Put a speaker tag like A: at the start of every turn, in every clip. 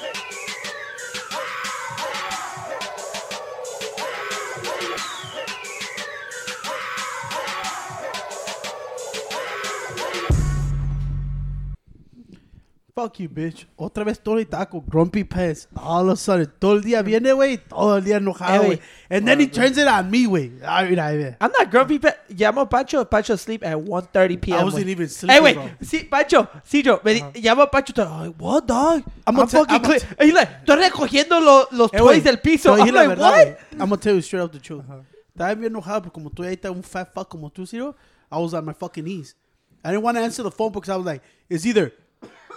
A: Hey. Fuck you, bitch. Otra vez Tony Taco, grumpy pants. All of a sudden, todo el día viene, güey. Todo el día enojado, güey.
B: güey.
A: And then he turns it on me, güey. Ay, mira, mira.
B: I'm not grumpy. But llamo a Pancho. Pancho sleep at 1.30 p.m.
A: I wasn't
B: güey.
A: even sleeping,
B: Hey, wait.
A: bro.
B: Sí, Pancho. Sí, yo. Me di- llamo a Pancho. I'm like, what, dog?
A: I'm
B: I'm, fucking clean. He's like, estoy recogiendo lo- los
A: Eh,
B: toys
A: güey,
B: del piso. I'm like,
A: verdad,
B: what?
A: güey. I'm gonna tell you straight up the truth. Estaba bien enojado porque como tú ahí estás un fat fuck como tú, Ciro, I was on my fucking knees. I didn't want to answer the phone because I was like, it's either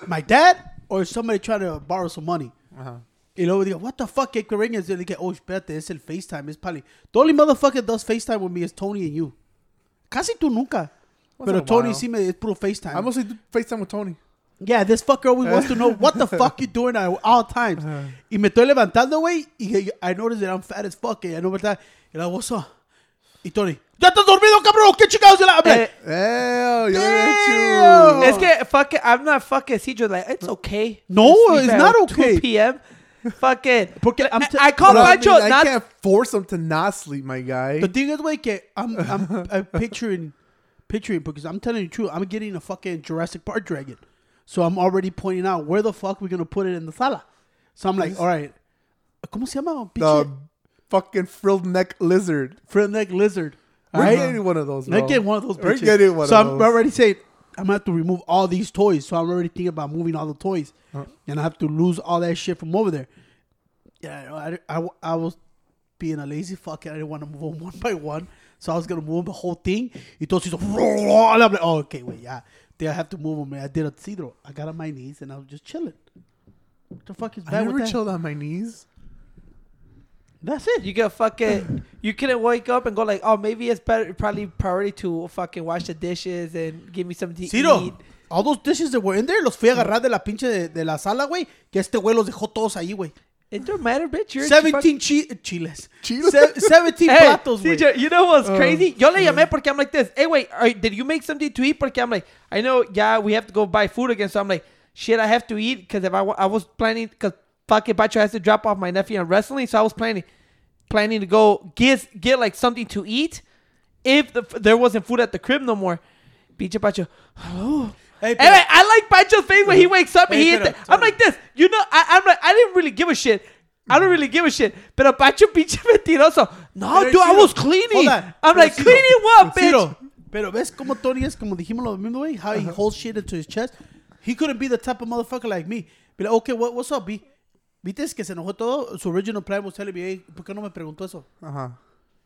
A: my dad or somebody trying to borrow some money. Uh-huh. Y luego digo, what the fuck, que ringas? Y le dije, oh, espérate, es el FaceTime, es probably. The only motherfucker that does FaceTime with me is Tony and you. Casi tú nunca. Pero Tony sí me es puro FaceTime.
C: I mostly do FaceTime with Tony.
A: Yeah, this fucker always wants to know what the fuck you doing at all times. Uh-huh. Y me estoy levantando, güey, y I notice that I'm fat as fuck. Y I know verdad. Y la what's up? Y Tony, ¿ya estás dormido, cabrón? ¿Qué chingados? Y la- I'm
B: Eh,
C: Hell, yo
A: Damn.
B: Es que, fuck it, I'm not fucking Cedro. Like, it's okay.
A: No,
B: to sleep
A: it's
B: at
A: not
B: 2
A: okay.
B: p.m. Fucking.
A: Porque I'm t-
B: I call
C: But I,
B: Pancho
C: mean, I
B: not.
C: can't force him to not sleep, my guy.
A: The thing is, güey, que I'm, I'm, I'm picturing, picturing, because I'm telling you the truth, I'm getting a fucking Jurassic Park dragon. So I'm already pointing out where the fuck we're going to put it in the sala. So I'm like, all right, ¿cómo se llama?
C: the fucking frilled neck lizard.
A: friend neck lizard.
C: We're
A: Right?
C: getting one of those.
A: I
C: Bro.
A: get one of those
C: We're getting one
A: so I'm
C: those.
A: already saying I'm gonna have to remove all these toys. So I'm already thinking about moving all the toys, uh. and I have to lose all that shit from over there. Yeah, I, I, I was being a lazy fuck. and I didn't want to move them one by one, so I was gonna move the whole thing. He told she's like, and I'm like, oh, okay, wait, yeah. Then I have to move them. I did a cedro. I got on my knees and I was just chilling. What the fuck is
C: I
A: bad
C: never
A: with that?
C: chilled on my knees.
A: That's it.
B: You get fucking. You couldn't wake up and go like, oh, maybe it's better, probably priority to fucking wash the dishes and give me something to
A: Ciro,
B: eat.
A: all those dishes that were in there los fui a agarrar de la pinche de, de la sala, güey. Que este güey los dejó todos ahí, güey.
B: It don't matter, bitch. You're
A: 17 chi chiles.
C: Chiles?
A: Se- 17
B: Hey,
A: platos, güey.
B: CJ, you know what's oh. crazy? Yo le mm. llamé porque I'm like this. Hey, wait, are, did you make something to eat? Porque I'm like, I know, yeah, we have to go buy food again. So I'm like, shit, I have to eat because if I, I was planning, because fucking Pacho has to drop off my nephew on wrestling. So I was planning, planning to go get get like something to eat if the, there wasn't food at the crib no more. Pinche Pacho. Oh.
A: Hey,
B: Anyway, I like Pancho's face when he wakes up and he.
A: pero-
B: I'm like this. You know, I, I'm like, I didn't really give a shit. I don't really give a shit. Pero Pancho pinche mentiroso. No,
A: Pero,
B: dude, I was cleaning. I'm
A: Pero,
B: like,
A: Ciro,
B: cleaning what, bitch?
A: Ciro, Pero ves como Tony es, como dijimos lo mismo, güey, how he holds shit into his chest. He couldn't be the type of motherfucker like me. Be like, okay, what, what's up, B? ¿Viste que se enojó todo? Su original plan was telling me, hey, ¿por qué no me preguntó eso?
C: Ajá.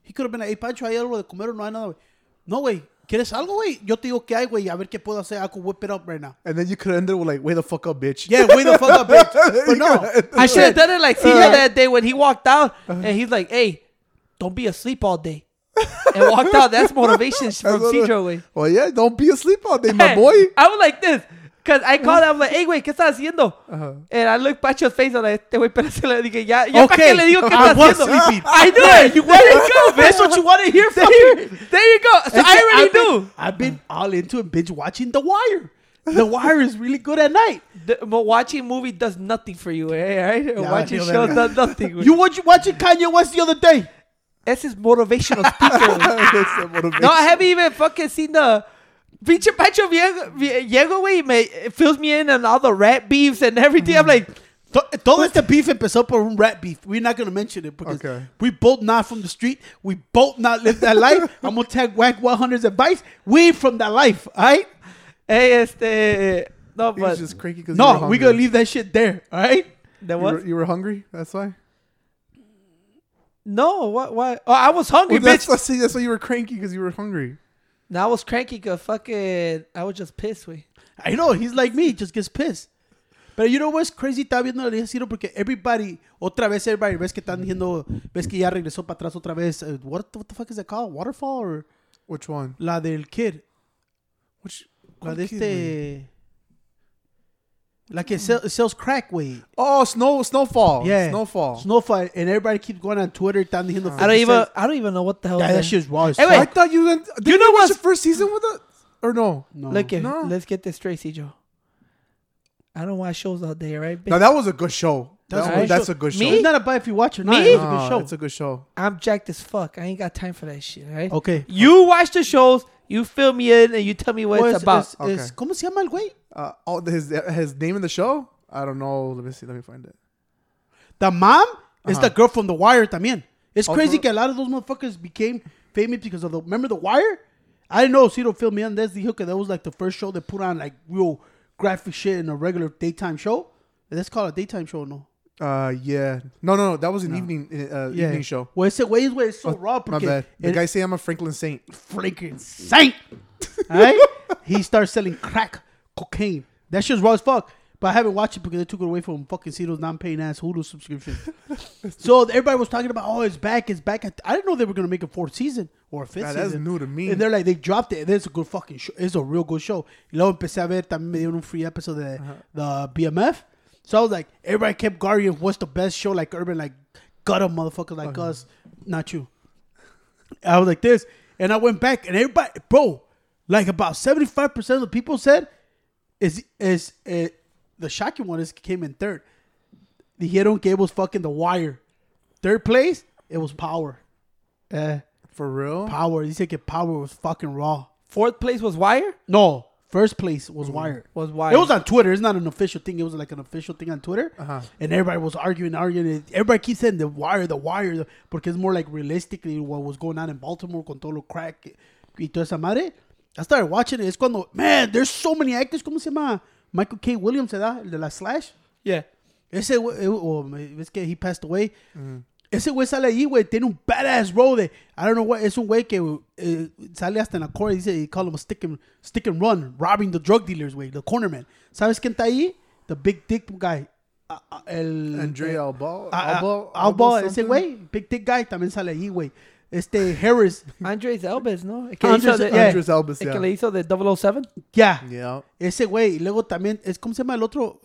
A: He could have been like, hey, Pancho, ¿hay algo de comer o no hay nada, güey? No, güey. ¿Quieres algo, güey? Yo te digo que hay, güey. A ver qué puedo hacer. I could whip it up right now.
C: And then you could end it with like, "Wait the fuck up, bitch."
A: Yeah, wait the fuck up, bitch. But no.
B: I should have done it like CJ
A: Uh-huh.
B: that day when he walked out and he's like, hey, don't be asleep all day. and walked out. That's motivation from CJ, way.
C: Well, yeah, don't be asleep all day, my boy.
B: I was like this. Cause I called him, I'm like, hey, güey, ¿qué estás haciendo?
C: Uh-huh.
B: And I looked Pacho's face, I'm like, este güey, pero se le dije, ya, ya, ¿para
A: Okay,
B: qué le digo qué
A: I
B: está
A: was
B: haciendo?
A: sleeping.
B: I knew it. You there you go, bitch.
A: That's what you want to hear from
B: There
A: me.
B: you, there you go. So
A: It's
B: I already
A: I've been- I've been all into it, binge watching The Wire. The Wire is really good at night.
B: The, but watching movie does nothing for you, eh? Right?
A: I
B: watching shows
A: that.
B: does nothing.
A: You watch watching Kanye West the other day.
B: That's his motivational speaker.
C: That's the motivation.
B: no, I haven't even fucking seen the. Pinche Pacho Viego, vie- llego, güey, y me fills me in on all the rat beefs and everything. I'm mm. like,
A: To- Todo este beef empezó por un rat beef. We're not gonna mention it because
C: Okay.
A: we both not from the street. We both not live that life. I'm gonna tag Wack 100's advice. We from that life, all right?
B: hey, este. No,
C: He was
B: but.
C: just cranky because
A: No, we're gonna leave that shit there, all right?
B: The
C: You
B: what?
C: were, you were hungry. That's why.
B: No, what? What? Oh, I was hungry,
C: Well, that's,
B: bitch.
C: that's, see, that's why you were cranky because you were hungry.
B: Now I was cranky because fucking. I was just pissed, güey.
A: I know he's like me, just gets pissed. But you know what's crazy? Está viendo la Liga Ciro porque everybody, otra vez everybody, ves que están diciendo, ves que ya regresó para atrás otra vez. Uh, what, what the fuck is it called? Waterfall or
C: Which one?
A: la del kid?
C: Which?
A: La
C: ¿cuál
A: de
C: kid,
A: este. La it, sell, sells crack, güey.
C: Oh, snow, snowfall.
A: Yeah.
C: snowfall.
A: Snowfall. And everybody keeps going on Twitter, están diciendo. Uh-huh.
B: I don't even.
A: cents.
B: I don't even know what the hell.
A: Yeah,
B: is
A: that
B: that.
A: shit's raw as
B: Hey, wait.
C: I thought you. Did
B: You
C: you
B: know
C: know watch
B: what's-
C: the first season with it or no?
A: No.
B: Look, at,
C: No.
B: let's get this straight, Cijo. I don't watch shows all day, right?
C: Now that was a good show.
A: That's
C: That
B: a
C: was-
B: good
C: that's
A: show.
C: a good show.
B: Me?
A: It's not a bad if you watch it. Not.
B: Me?
A: It's a good show.
C: It's a good show.
B: I'm jacked as fuck. I ain't got time for that shit, right?
A: okay.
B: You watch the shows, you fill me in, and you tell me what
A: Well,
B: it's about.
A: es- es-
C: Okay.
A: ¿Cómo se llama el güey?
C: Uh, oh, his his name in the show? I don't know. Let me see. Let me find it.
A: The mom is
C: Uh-huh.
A: the girl from The Wire también. It's
C: Oh,
A: crazy
C: for-
A: that a lot of those motherfuckers became famous because of the. Remember The Wire? I didn't know Ciro filled me in. That's the hook. That was like the first show that put on like real graphic shit in a regular daytime show. That's called a daytime show, no?
C: Uh, yeah. No, no, no. That was an evening uh, evening show.
A: Well, güey es güey, es so
C: Oh,
A: raw
C: My
A: porque
C: bad. The guy say I'm a Franklin Saint.
A: freaking saint. Alright? he starts selling crack cocaine. That shit's raw as fuck. But I haven't watched it because they took it away from fucking Cito's non-paying ass Hulu subscription. so everybody was talking about, oh, it's back, it's back. I didn't know they were gonna make a fourth season or a fifth
C: Nah, that's
A: season.
C: new to me.
A: And they're like, they dropped it. And it's a good fucking show. It's a real good show. Y luego empecé a ver, también me dieron un free episode de uh-huh. the BMF. So I was like, everybody kept guarding what's the best show, like urban, like gutter motherfucker like uh-huh. us. Not you. I was like this. And I went back and everybody, bro, like about 75% of the people said is is uh, the shocking one is came in third. Dijeron que it was fucking The Wire. Third place, it was Power. Uh,
C: For real?
A: Power. He said that Power was fucking raw.
B: Fourth place was Wire.
A: No, first place was Wire.
B: Was Wire.
A: It was on Twitter. It's not an official thing. It was like an official thing on Twitter.
C: Uh-huh.
A: And everybody was arguing, arguing. Everybody keeps saying the Wire, the Wire, the, porque it's more like realistically what was going on in Baltimore con todo lo crack y toda esa madre. I started watching it. It's cuando, man, there's so many actors. ¿Cómo se llama? Michael K. Williams, ¿verdad? El de la Slash.
B: yeah.
A: Ese güey, eh, oh, es que he passed away. Ese güey sale ahí, güey. Tiene un badass role de, I don't know what, es un güey que eh, sale hasta en la corner. Dice, he call him a stick and, stick and run, robbing the drug dealers, güey. The corner man. ¿Sabes quién está ahí? The big dick guy. Ah, el,
C: Andre
A: eh,
C: Alba.
A: ah, ah,
C: Alba.
A: Alba, ese güey. Big dick guy también sale ahí, güey. Este, Harris.
B: Andres Elbes, ¿no? El que
A: Andres-
B: hizo de,
A: yeah.
C: Andres
B: el que
C: yeah.
B: le hizo de 007.
A: Yeah.
C: Yeah.
A: Ese güey. Y luego también, es, ¿cómo se llama el otro?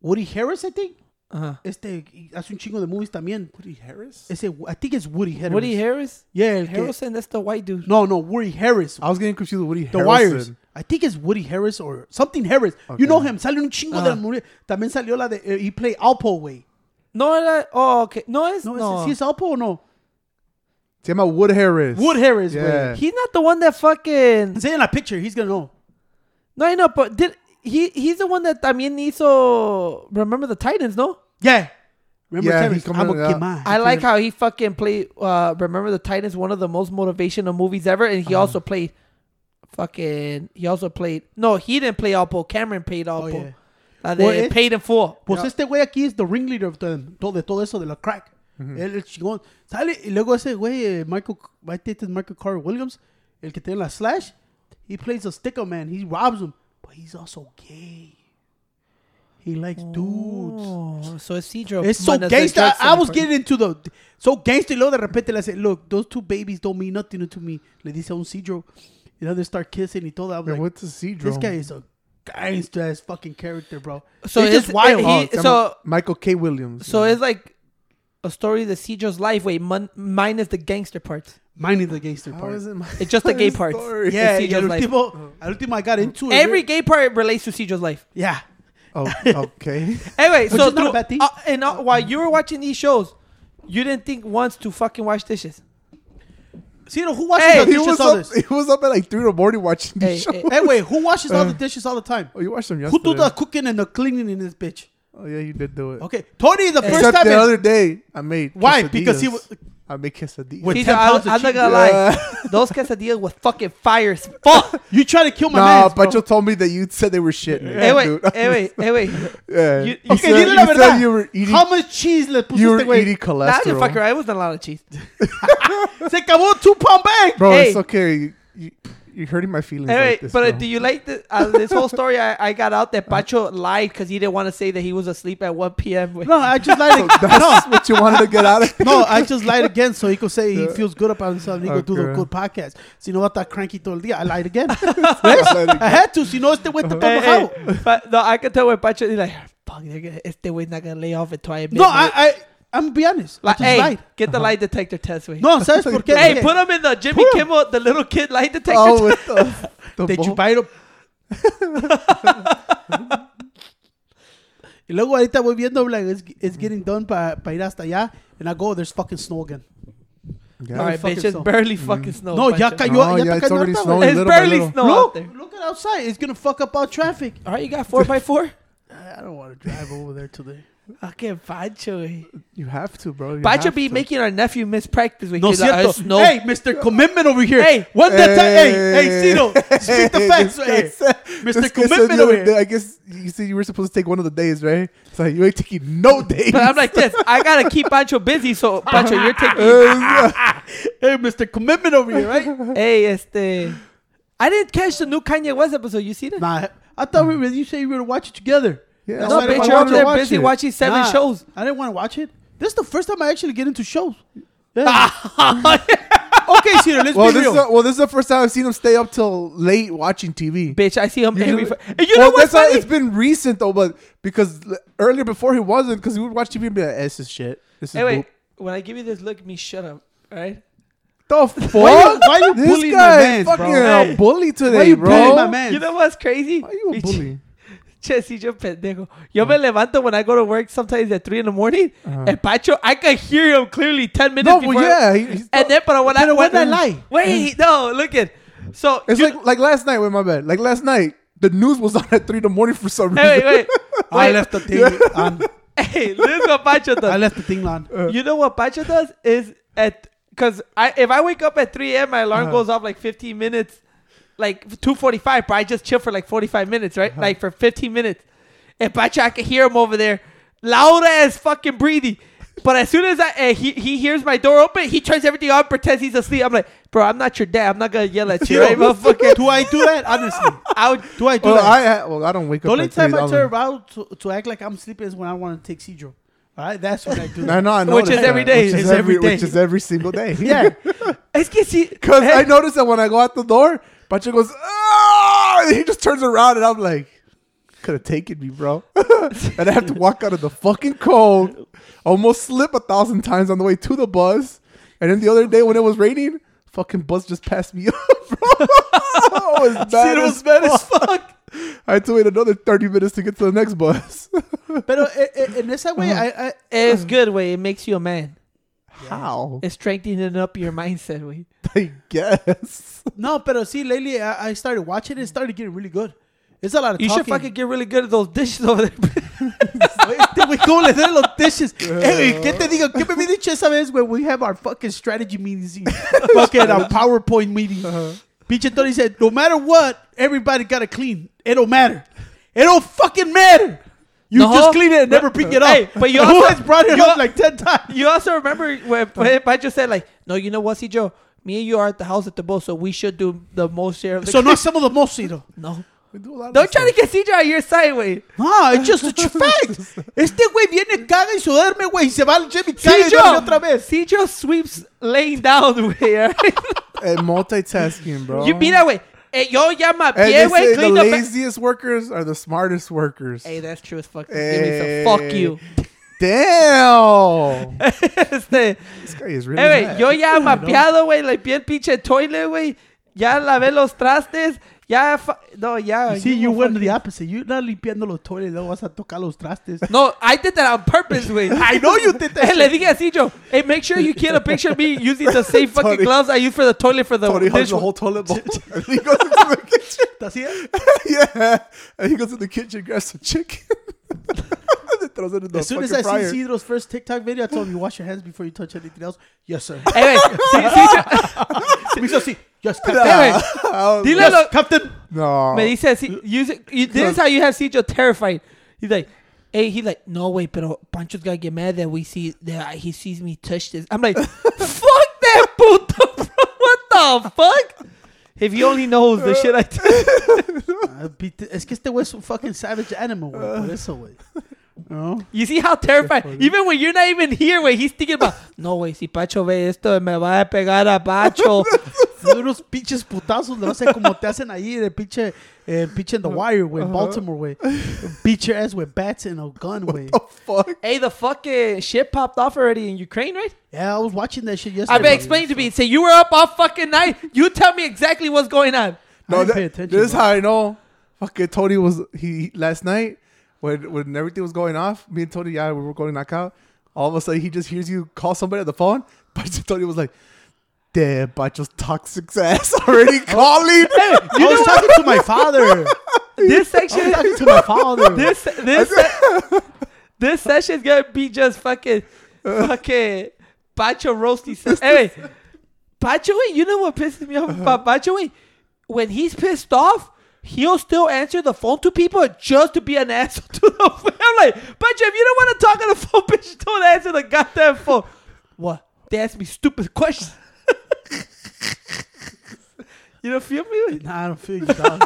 A: Woody Harris, I think.
B: Ajá.
A: Este, hace un chingo de movies también.
C: Woody Harris?
A: Ese, I think it's Woody Harris.
B: Woody Harris.
A: Yeah, el que-
B: Harrelson, that's the white dude.
A: No, no, Woody Harris.
C: I was getting confused with Woody
A: The. Wires. I think it's Woody Harris or something Harris. You know
C: Okay.
A: him. Salió un chingo de
B: Ah.
A: movies. También salió la de. eh, he played Alpo, güey.
B: No era. Oh, okay. No es.
A: No,
B: No.
A: ¿es- ¿sí es Alpo o no?
C: Se llama Wood Harris.
A: Wood Harris,
C: Yeah.
A: güey.
B: He's not the one that fucking.
A: Say in a picture. He's gonna know.
B: No, I know, but did he? He's the one that también hizo. Remember the Titans, no?
A: Yeah. Remember
C: Yeah,
A: Harris?
C: he come
A: I'm
C: in,
A: a
C: yeah.
A: quemar.
B: I like how he fucking played. Uh, Remember the Titans, one of the most motivational movies ever, and he also played. Fucking, he also played. No, he didn't play Alpo. Cam'ron played
A: Oh,
B: Alpo.
A: yeah.
B: La de
A: Well,
B: paid in full.
A: Pues
C: Yeah.
A: este güey aquí es the ringleader of the, todo, de todo eso de la crack. Él es chingón. Sale y luego ese güey, eh, Michael, I think Michael Carter Williams, el que tiene la slash, he plays a sticker man. He robs him, but he's also gay. He likes dudes.
B: Oh, so it's Cedro.
A: It's so
B: minus
A: gangster. I, I was getting into the so gangster. Y luego de repente le hace, look, those two babies don't mean nothing to me. Le dice a un Cedro. You know, they start kissing y todo. I was
C: Man,
A: like,
C: what's a C
A: this guy is a gangster ass fucking character, bro.
B: So
A: it's
B: it's
A: just wild.
B: he-
C: Oh,
B: so
C: Michael K. Williams.
B: so it's like a story that the Cedro's life. way mon- minus the gangster parts.
A: Minding the gangster
C: How
A: part.
C: is it my
B: It's just the gay parts.
C: story?
A: Yeah,
B: It's
A: y al
B: Cedro's life.
A: último, al último I got into it.
B: Every gay part relates to Cedro's life.
A: yeah.
C: Oh, okay.
B: Anyway,
A: Which
B: so
A: is not a
B: through- uh, and uh, while you were watching these shows, you didn't think once to fucking wash dishes.
A: See, you know, who washes
B: Hey,
A: the dishes
C: was
A: all
C: up.
A: this?
C: He was up at like three in the morning watching
B: Hey,
C: the show.
B: hey.
A: Hey, wait, who washes all the dishes all the time?
C: Oh, you watched them yesterday.
A: Who do the cooking and the cleaning in this bitch?
C: Oh yeah, you did do it.
A: Okay, Tony, the first
C: Except
A: time.
C: the
A: in-
C: other day, I made.
A: Why? Because he
C: quesadillas.
A: was-
C: I made quesadillas.
A: With
B: Cedro,
A: 10
B: I,
A: pounds of
B: I'm not
A: cheese.
B: gonna lie.
C: Yeah.
B: Those quesadillas were fucking fire as fuck.
A: you trying to kill my
C: Nah,
A: man.
C: Pancho told me that you said they were shit. man,
B: hey, wait,
C: dude.
B: hey, wait, hey, eh, wait.
C: Yeah.
B: You-
C: You
B: okay,
C: said-
A: dile la
C: you said
A: verdad.
C: you were eating.
A: How much cheese le
C: You
A: pusiste,
C: were
A: güey?
C: eating
B: Nah, you
C: cholesterol.
B: fucker. I wasn't a lot of cheese.
A: Se acabó two pound bag.
C: Bro,
B: Hey.
C: it's okay. You, you, you're hurting my feelings.
B: Hey,
C: like this,
B: but uh,
C: bro.
B: do you like the, uh, this whole story? I, I got out that Pacho lied because he didn't want to say that he was asleep at 1 p.m.
A: No, I just lied.
C: So that's what you wanted to get out of.
A: no, I just lied again so he could say he feels good about himself and he could do the good podcast. Si no va a estar cranky todo el día, I lied again. ¿Ves?
C: Lied again.
A: I had to. Si no, este güey está todo
B: Hey,
A: enojado.
B: hey, but no, I can tell when Pacho he's like, fuck, they're gonna, este güey's not gonna lay off until I
A: No, I, I, I'm be honest.
B: Like, hey,
A: lied.
B: get the uh-huh. lie detector test, way.
A: No, ¿sabes por qué?
B: hey, put him in the Jimmy
A: Put 'em.
B: Kimmel, the little kid lie detector
C: Oh,
B: test.
C: with the, the
A: de
C: ball.
A: chupairo. Y luego ahorita voy viendo, like, it's, it's getting done para pa ir hasta allá. And I go, there's fucking snow again.
C: Yeah.
B: All right, bitch, it's
A: snow.
B: barely mm-hmm. fucking snow.
A: No, ya cayó,
C: No,
A: ya
C: yeah, it's already
A: cayendo.
C: snowing.
B: It's
C: little
B: barely
C: little.
B: snow out
A: Look,
B: there.
A: look at outside. It's gonna fuck up all traffic.
B: All right, you got four by four.
A: I don't want to drive over there today.
B: Okay, Pancho. eh.
C: You have to, bro. You
B: Pancho
C: have
B: be
C: to.
B: making our nephew miss practice.
A: No
B: because,
A: cierto.
B: it's snow.
A: Hey, Mr. Commitment over here.
B: Hey.
A: one that time. Hey, hey,
C: Hey.
A: Cito, speak the facts. Hey,
C: guy
A: Mr.
C: this
A: Commitment over here.
C: I guess you said you were supposed to take one of the days, right? It's like you ain't taking no days.
B: But I'm like this. I gotta keep Pancho busy, so Pancho, you're taking.
A: Hey, Mr. Commitment over here, right?
B: hey, este. I didn't catch the new Kanye West episode. You see that?
A: nah, I thought we were, you said you were gonna watch it together.
C: Yeah,
B: no,
A: I didn't
B: bitch,
A: wanna
B: you're
A: watch
B: over
A: it.
B: there
C: watch
B: busy
C: it.
B: watching seven
A: Nah,
B: shows.
A: I didn't want to watch it. This is the first time I actually get into shows. Yeah. okay, Cito, let's
C: well,
A: be
C: this
A: real.
C: is the, well, this is the first time I've seen him stay up till late watching TV.
B: Bitch, I see him
C: Usually-
B: every. fu- And you
C: well,
B: know what's
C: that's why
B: funny?
C: it's been recent though, but because earlier before he wasn't, because he would watch TV and be like, eh, "This is shit. This is
B: Hey, wait. When I give you this look, me shut up. All right.
C: The fuck?
A: Why you- why you bullying my
C: guy
A: mans, bro?
C: fucking
B: Hey.
C: a bully today,
A: Why you
C: bro?
A: bullying my man?
B: You know what's crazy?
C: Why you a
B: Bitch,
C: bully?
B: Che, si yo pendejo. Yo me levanto when I go to work sometimes at 3 in the morning.
C: Uh-huh.
B: And Pacho, I can hear him clearly 10 minutes
C: No,
B: before.
C: well, yeah. he- he's
B: And then, but when I,
A: Pero
B: when
A: when I lie.
B: Wait, no, look at. So,
C: It's
B: you-
C: like like last night with my bed. Like last night, the news was on at three in the morning for some reason.
B: hey, wait, wait.
A: I
B: wait.
A: left the thing on.
B: Hey, this is what Pacho does.
A: I left the thing on.
B: You know what Pacho does? Is at. Because I, if I wake up at 3 a.m., my alarm
C: Uh-huh.
B: goes off like 15 minutes, like 2.45, but I just chill for like 45 minutes, right?
C: Uh-huh.
B: Like for 15 minutes. And Pacho, I can hear him over there, loud as fucking breathing. But as soon as I uh, he, he hears my door open, he turns everything on, pretends he's asleep. I'm like, bro, I'm not your dad. I'm not gonna yell at you, right, motherfucker?
A: Do I do that? Honestly,
B: I would,
A: do I do
C: Well,
A: that?
C: I well, I don't wake
A: the
C: up.
A: The only
C: like
A: time I turn around to, to act like I'm sleeping is when I want to take Cedro. All right, that's when I do. That.
C: know, I know.
B: Which is every day.
C: Which is every,
A: every day.
C: Which is every single day.
A: Yeah,
B: es que si,
C: Because I noticed that when I go out the door, Pacho goes, ah! And he just turns around and I'm like, could have taken me, bro. and I have to walk out of the fucking cold, almost slip a thousand times on the way to the bus. And then the other day when it was raining, fucking bus just passed me up, bro. I was mad,
A: Cito
C: as,
A: was mad as
C: fuck. I had to wait another 30 minutes to get to the next bus.
A: But eh, eh, in esa way, I, I
B: it's good way. It makes you a man.
C: How?
B: It's strengthening up your mindset way.
C: I guess.
A: no, pero see, lately I, I started watching it. It started getting really good. It's a lot of
B: You should
A: talking.
B: fucking get really good at those dishes over there.
A: Este güey, ¿cómo le dan los dishes? Eh, güey, ¿qué te digo? ¿Qué me había dicho esa vez, güey? We have our fucking strategy meetings. y fucking our PowerPoint meeting. Pinche Tony said, no matter what, everybody got to clean. It don't matter. It don't fucking matter. You
B: No.
A: just clean it and never pick it up.
B: Hey, but you
A: Who
B: also-
A: has brought it
B: you
A: up like 10 times?
B: you also remember when, when just said like, no, you know what, see Joe, me and you are at the house at the boat, so we should do the most share of the.
A: So no hacemos the most, Cito.
B: no.
C: We do a lot.
B: Don't try to
C: stuff.
B: get CJ on your side, way.
A: No, it's just a tr- fact. Este güey viene, caga y se duerme, güey. Y se va al gym y caga y duerme otra vez.
B: CJ sweeps laying down, way. alright?
C: And multitasking, bro.
B: you be that way. Eh, yo llama a
C: And
B: pie,
C: say the
B: the ba-
C: laziest workers are the smartest workers.
B: Hey, that's true as fuck. Give me some fuck you.
C: Damn.
B: este,
C: this guy is really
B: Eh, güey, yo ya mapeado, güey, limpié el pinche toilet, güey. Ya lavé los trastes. Ya, fa- no, ya.
A: See, you
B: no
A: went
B: fucking-
A: the opposite. You're not limpiando los toiles, luego vas a tocar los trastes.
B: No, I did that on purpose, güey.
A: I know you did that
B: Le
A: shit.
B: dije así, Joe. Hey, make sure you get a picture of me using the same fucking
C: Tony-
B: gloves I use for the toilet for the
C: Tony hugs
B: dish.
C: the whole toilet bowl. and he goes into the kitchen.
A: ¿Así es?
C: yeah. And he goes in the kitchen, grabs some chicken. And throws it in the
A: As soon as I
C: fryer.
A: see Cedro's first TikTok video, I told him, you wash your hands before you touch anything else. Yes, sir.
B: Hey, güey, sí, sí, Joe.
A: Me hizo. Yes, captain.
B: güey,
C: I was
B: Dile
C: like,
B: lo-
A: Captain.
C: no.
B: Me dice así, you, you, this is how you have CJ terrified. He's like, hey, he's like, no way, pero Pancho's gotta get mad that we see that he sees me touch this. I'm like, fuck that puto, bro. What the fuck? If he only knows the shit I do.
A: Ah, pite- Es que este güey es un fucking savage animal, güey. Por eso, güey. No?
B: You see how terrified, even when you're not even here, way he's thinking about, no way, si Pacho ve esto, me va a pegar a Pacho.
A: Unos pinches putazos le vas a hacer como te hacen ahí de pinche, eh, pinche in the wire, güey. in Baltimore, güey. Beat your ass with bats and a gun, güey.
C: the fuck?
B: hey, the fucking shit popped off already in Ukraine, right?
A: Yeah, I was watching that shit yesterday.
B: I've been explaining to me. Say you were up all fucking night. You tell me exactly what's going on.
A: I didn't
C: that-
A: pay attention,
C: This is how I know. Fucking Tony was he last night. When when everything was going off, me and Tony, yeah, we were going knock out. All of a sudden, he just hears you call somebody on the phone. But Tony was like, "Damn, Bacho's toxic ass already oh, calling."
A: I was talking to my father.
B: This
A: I
B: is
A: talking to my father.
B: this this se- this session's gonna be just fucking fucking Pacho roasty. Se- Pacho, wait, you know what pisses me off about? Wait, when he's pissed off, he'll still answer the phone to people just to be an asshole to the phone. I'm like, if you don't want to talk on the phone, bitch, don't answer the goddamn phone. What? They ask me stupid questions. you don't feel me?
A: Nah, I don't feel you, dog.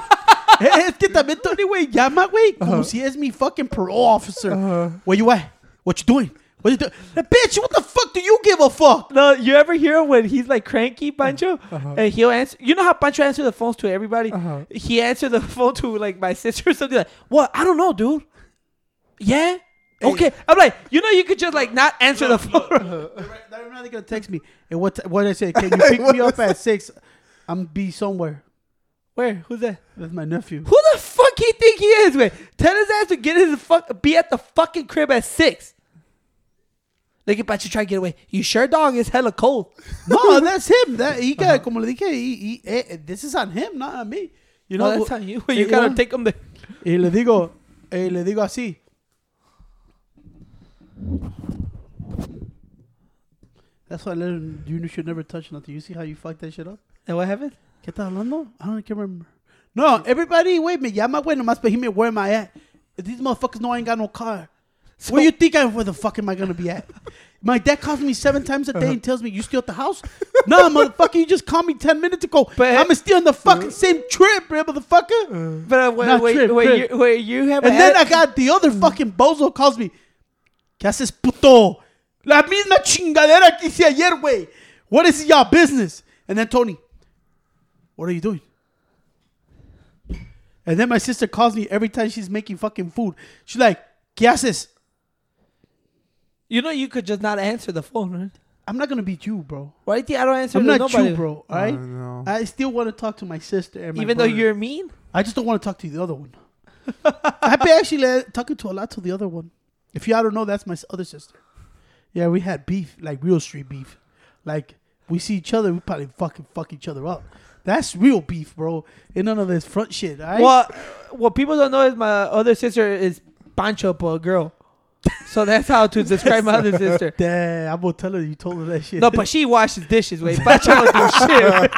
A: Eh, es que también Tony, güey, llama, güey, como si es mi fucking parole officer. Where you at? What you doing? What you doing? Hey, bitch, what the fuck do you give a fuck?
B: No, you ever hear him when he's like cranky, Pancho, and he'll answer. You know how Pancho answers the phones to everybody.
C: Uh-huh.
B: He answered the phone to like my sister or something like, "What? I don't know, dude. Yeah, okay." I'm like, you know, you could just like not answer the phone.
A: They're not gonna text me. And what? What did I say? Can you pick me up at six? I'm be somewhere.
B: Where? Who's that?
A: That's my nephew.
B: Who the fuck he think he is, man? Tell his ass to get his fuck be at the fucking crib at six. Look at Pancho try to get away. You sure, dog? It's hella cold.
A: No, that's him. That he got, como le dije, he, he, eh, this is on him, not on me. You
B: No,
A: know,
B: that's on you. You
A: eh,
B: gotta take him there.
A: Y le digo, eh, le digo así. That's why I let him, you should never touch nothing. You see how you fucked that shit up?
B: And what happened?
A: ¿Qué estás hablando? I don't can remember. No, everybody, wait, me llama, güey, nomás He me where am I at? These motherfuckers know I ain't got no car. Where you think I, where the fuck am I gonna be at? My dad calls me seven times a day uh-huh. and tells me, you still at the house? no, motherfucker, you just called me 10 minutes ago.
B: But-
A: I'm still in the fucking uh-huh. same trip, bro, motherfucker.
B: Uh, but uh, wait,
A: Not
B: wait,
A: trip,
B: wait,
A: trip.
B: you, wait, you have
A: And then I got the other fucking bozo calls me. ¿Qué haces, puto? La misma chingadera que hice ayer, güey. What is y'all business? And then Tony, what are you doing? And then my sister calls me every time she's making fucking food. She's like, ¿Qué haces?
B: You know, you could just not answer the phone, right?
A: I'm not gonna beat you, bro.
B: Why do you think I don't answer
A: I'm
B: to
A: not
B: nobody?
A: you, bro. All right.
C: I know.
A: I still want to talk to my sister and my
B: Even though
A: brother.
B: you're mean?
A: I just don't want to talk to the other one. I've been actually uh, talking to a lot to the other one. If y'all don't know, that's my s- other sister. Yeah, we had beef, like real street beef. Like we see each other, we probably fucking fuck each other up. That's real beef, bro. Ain't none of this front shit. All right?
B: Well, what people don't know is my other sister is Pancho, but a girl. So that's how to describe my other sister.
A: Damn, I'm gonna tell her you told her that shit.
B: No, but she washes dishes, way. Pancho don't do shit.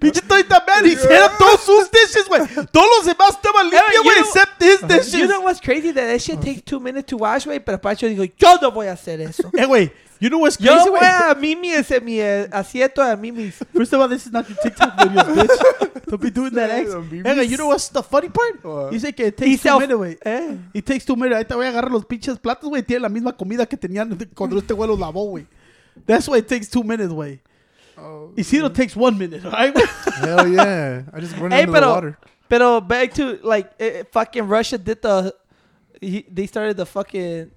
A: Pinche estoy también. He set up todos sus dishes, güey. Todos los demás estaban limpios,
B: know-
A: except his dishes.
B: You know what's crazy? That that shit takes two minutes to wash, way. Pero Pancho dijo, yo no voy a hacer eso.
A: Eh, hey, güey, you know what's
B: Yo
A: crazy,
B: voy
A: güey?
B: a Mimi ese mi eh, asiento a Mimi.
A: First of all, this is not your TikTok videos, bitch. Don't be doing that, X.
C: Yeah,
A: Hey, you know what's the funny part?
C: What?
A: He que it takes two minutes, güey.
B: Eh.
A: It takes two minutes. Ahí te voy a agarrar los pinches platos, güey. Tiene la misma comida que tenían cuando este güey los lavó, güey. That's why it takes two minutes, güey.
C: Oh,
A: Isidro takes one minute, right?
C: hell yeah! I just run
B: Hey,
C: the
B: pero-
C: water.
B: Pero back to like eh, fucking Russia did the he, they started the fucking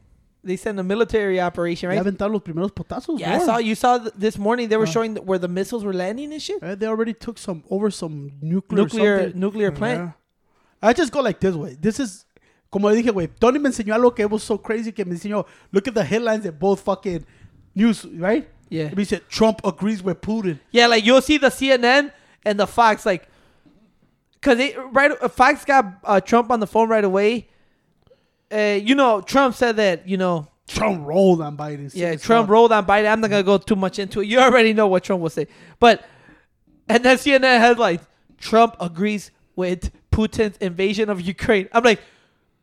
B: they sent a military operation,
A: Ya
B: right?
A: aventaron los primeros potazos,
B: Yeah, I saw you saw th- this morning they were
A: Uh.
B: showing th- where the missiles were landing and shit.
A: Eh, They already took some over some nuclear
B: Nuclear
A: something.
B: nuclear plant.
A: Yeah. I just go like this way. This is como le dije, güey. Tony me enseñó algo que it was so crazy que me enseñó. Look at the headlines at both fucking news, right?
B: Yeah.
A: He said Trump agrees with Putin.
B: Yeah, like you'll see the CNN and the Fox like cuz they right uh, Fox got uh, Trump on the phone right away. Uh, you know, Trump said that, you know,
A: Trump rolled on Biden.
B: Yeah, Trump rolled on Biden. I'm not gonna go too much into it. You already know what Trump will say. But and then CNN headlines: Trump agrees with Putin's invasion of Ukraine. I'm like,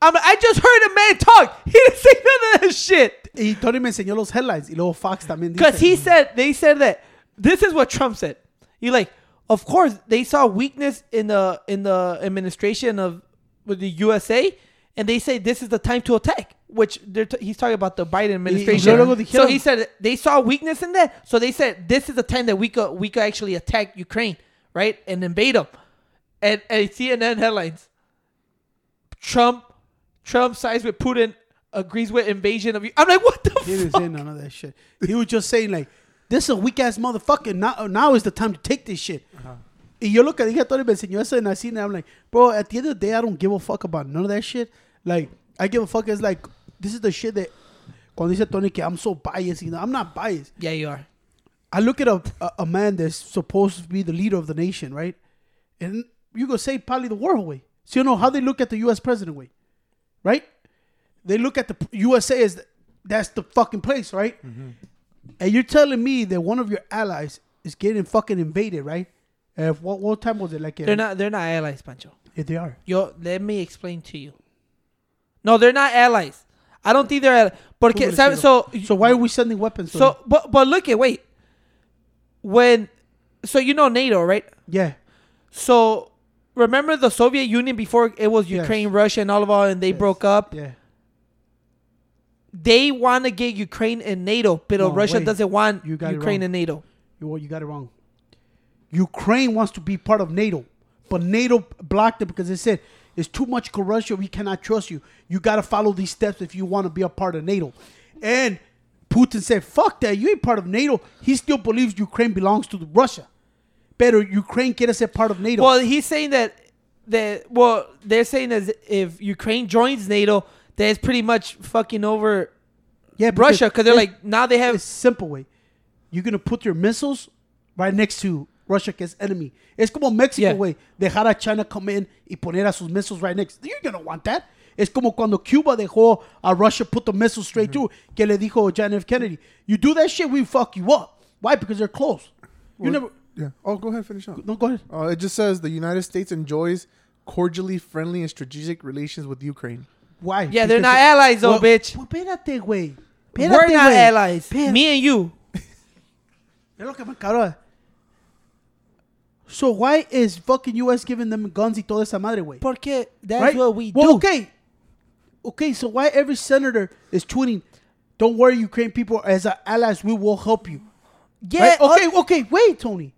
B: I'm I just heard a man talk. He didn't say none of that shit.
A: Y Tony me enseñó los headlines. Y luego Fox también
B: Because he said they said that this is what Trump said. He like, of course they saw weakness in the in the administration of with the USA, and they say this is the time to attack. Which they're t- he's talking about the Biden administration. so he said they saw weakness in that. So they said this is the time that we could we could actually attack Ukraine, right, and invade them. And, and CNN headlines: Trump Trump sides with Putin, agrees with invasion of. U- I'm like, what the
A: He didn't
B: fuck?
A: say none of that shit. He was just saying like, this is a weak ass motherfucker. Now, now is the time to take this shit. Uh-huh. Y yo lo que dije a Tony me enseñó eso en el cine. I'm like, bro, at the end of the day, I don't give a fuck about none of that shit. Like, I give a fuck. It's like this is the shit that cuando dice Tony que I'm so biased. You know, I'm not biased.
B: Yeah, you are.
A: I look at a, a a man that's supposed to be the leader of the nation, right? And you go say probably the world way. So you know how they look at the U.S. president way, right? They look at the USA as the, that's the fucking place, right? And you're telling me that one of your allies is getting fucking invaded, right? Uh, what what time was it? Like uh,
B: They're not. They're not allies, Pancho.
A: Yeah, they are.
B: Yo, let me explain to you. No, they're not allies. I don't think they're allies. Porque,
A: Who
B: So,
A: So why are we sending weapons?
B: so, but, but look at wait. When, so you know NATO, right?
A: yeah,
B: So remember the Soviet Union before it was
A: Yes.
B: Ukraine, Russia, and all of all, and they
A: Yes.
B: broke up.
A: yeah.
B: They want to get Ukraine in NATO, but
A: No,
B: Russia
A: wait.
B: doesn't want Ukraine in NATO.
A: You, you got it wrong. Ukraine wants to be part of NATO, but NATO blocked it because it said it's too much corruption. We cannot trust you. You got to follow these steps if you want to be a part of NATO. And Putin said, "Fuck that! You ain't part of NATO." He still believes Ukraine belongs to Russia. Better Ukraine quiere ser part of NATO.
B: Well, he's saying that that well, they're saying that if Ukraine joins NATO, that it's pretty much fucking over
A: yeah,
B: Russia because they're like now they have
A: it's simple way. You're gonna put your missiles right next to Russia que es enemy. Es como Mexico,
B: Yeah.
A: way. Dejar a China come in y poner a sus missiles right next. You're gonna want that. Es como cuando Cuba dejó a Russia put the missiles straight
B: Mm-hmm.
A: through. Que le dijo John F. Kennedy. You do that shit, we fuck you up. Why? Because they're close. You
C: Well,
A: never.
C: Yeah. Oh, go ahead. Finish up.
A: No, go ahead.
C: Uh, it just says the United States enjoys cordially friendly and strategic relations with Ukraine.
A: Why?
B: yeah they're
A: Because-
B: not allies though,
A: Well,
B: bitch.
A: Well, espérate, güey.
B: We're
A: Espérate,
B: not
A: güey.
B: allies.
A: Espérate.
B: Me and you.
A: Es lo que me cabrón. So why is fucking US giving them guns y toda esa madre, güey?
B: Porque that's
A: right?
B: what we
A: well,
B: do.
A: Okay. Okay, so why every senator is tweeting, don't worry, Ukraine people, as our allies, we will help you.
B: Yeah.
A: Right? Okay,
B: uh,
A: okay, wait, Tony.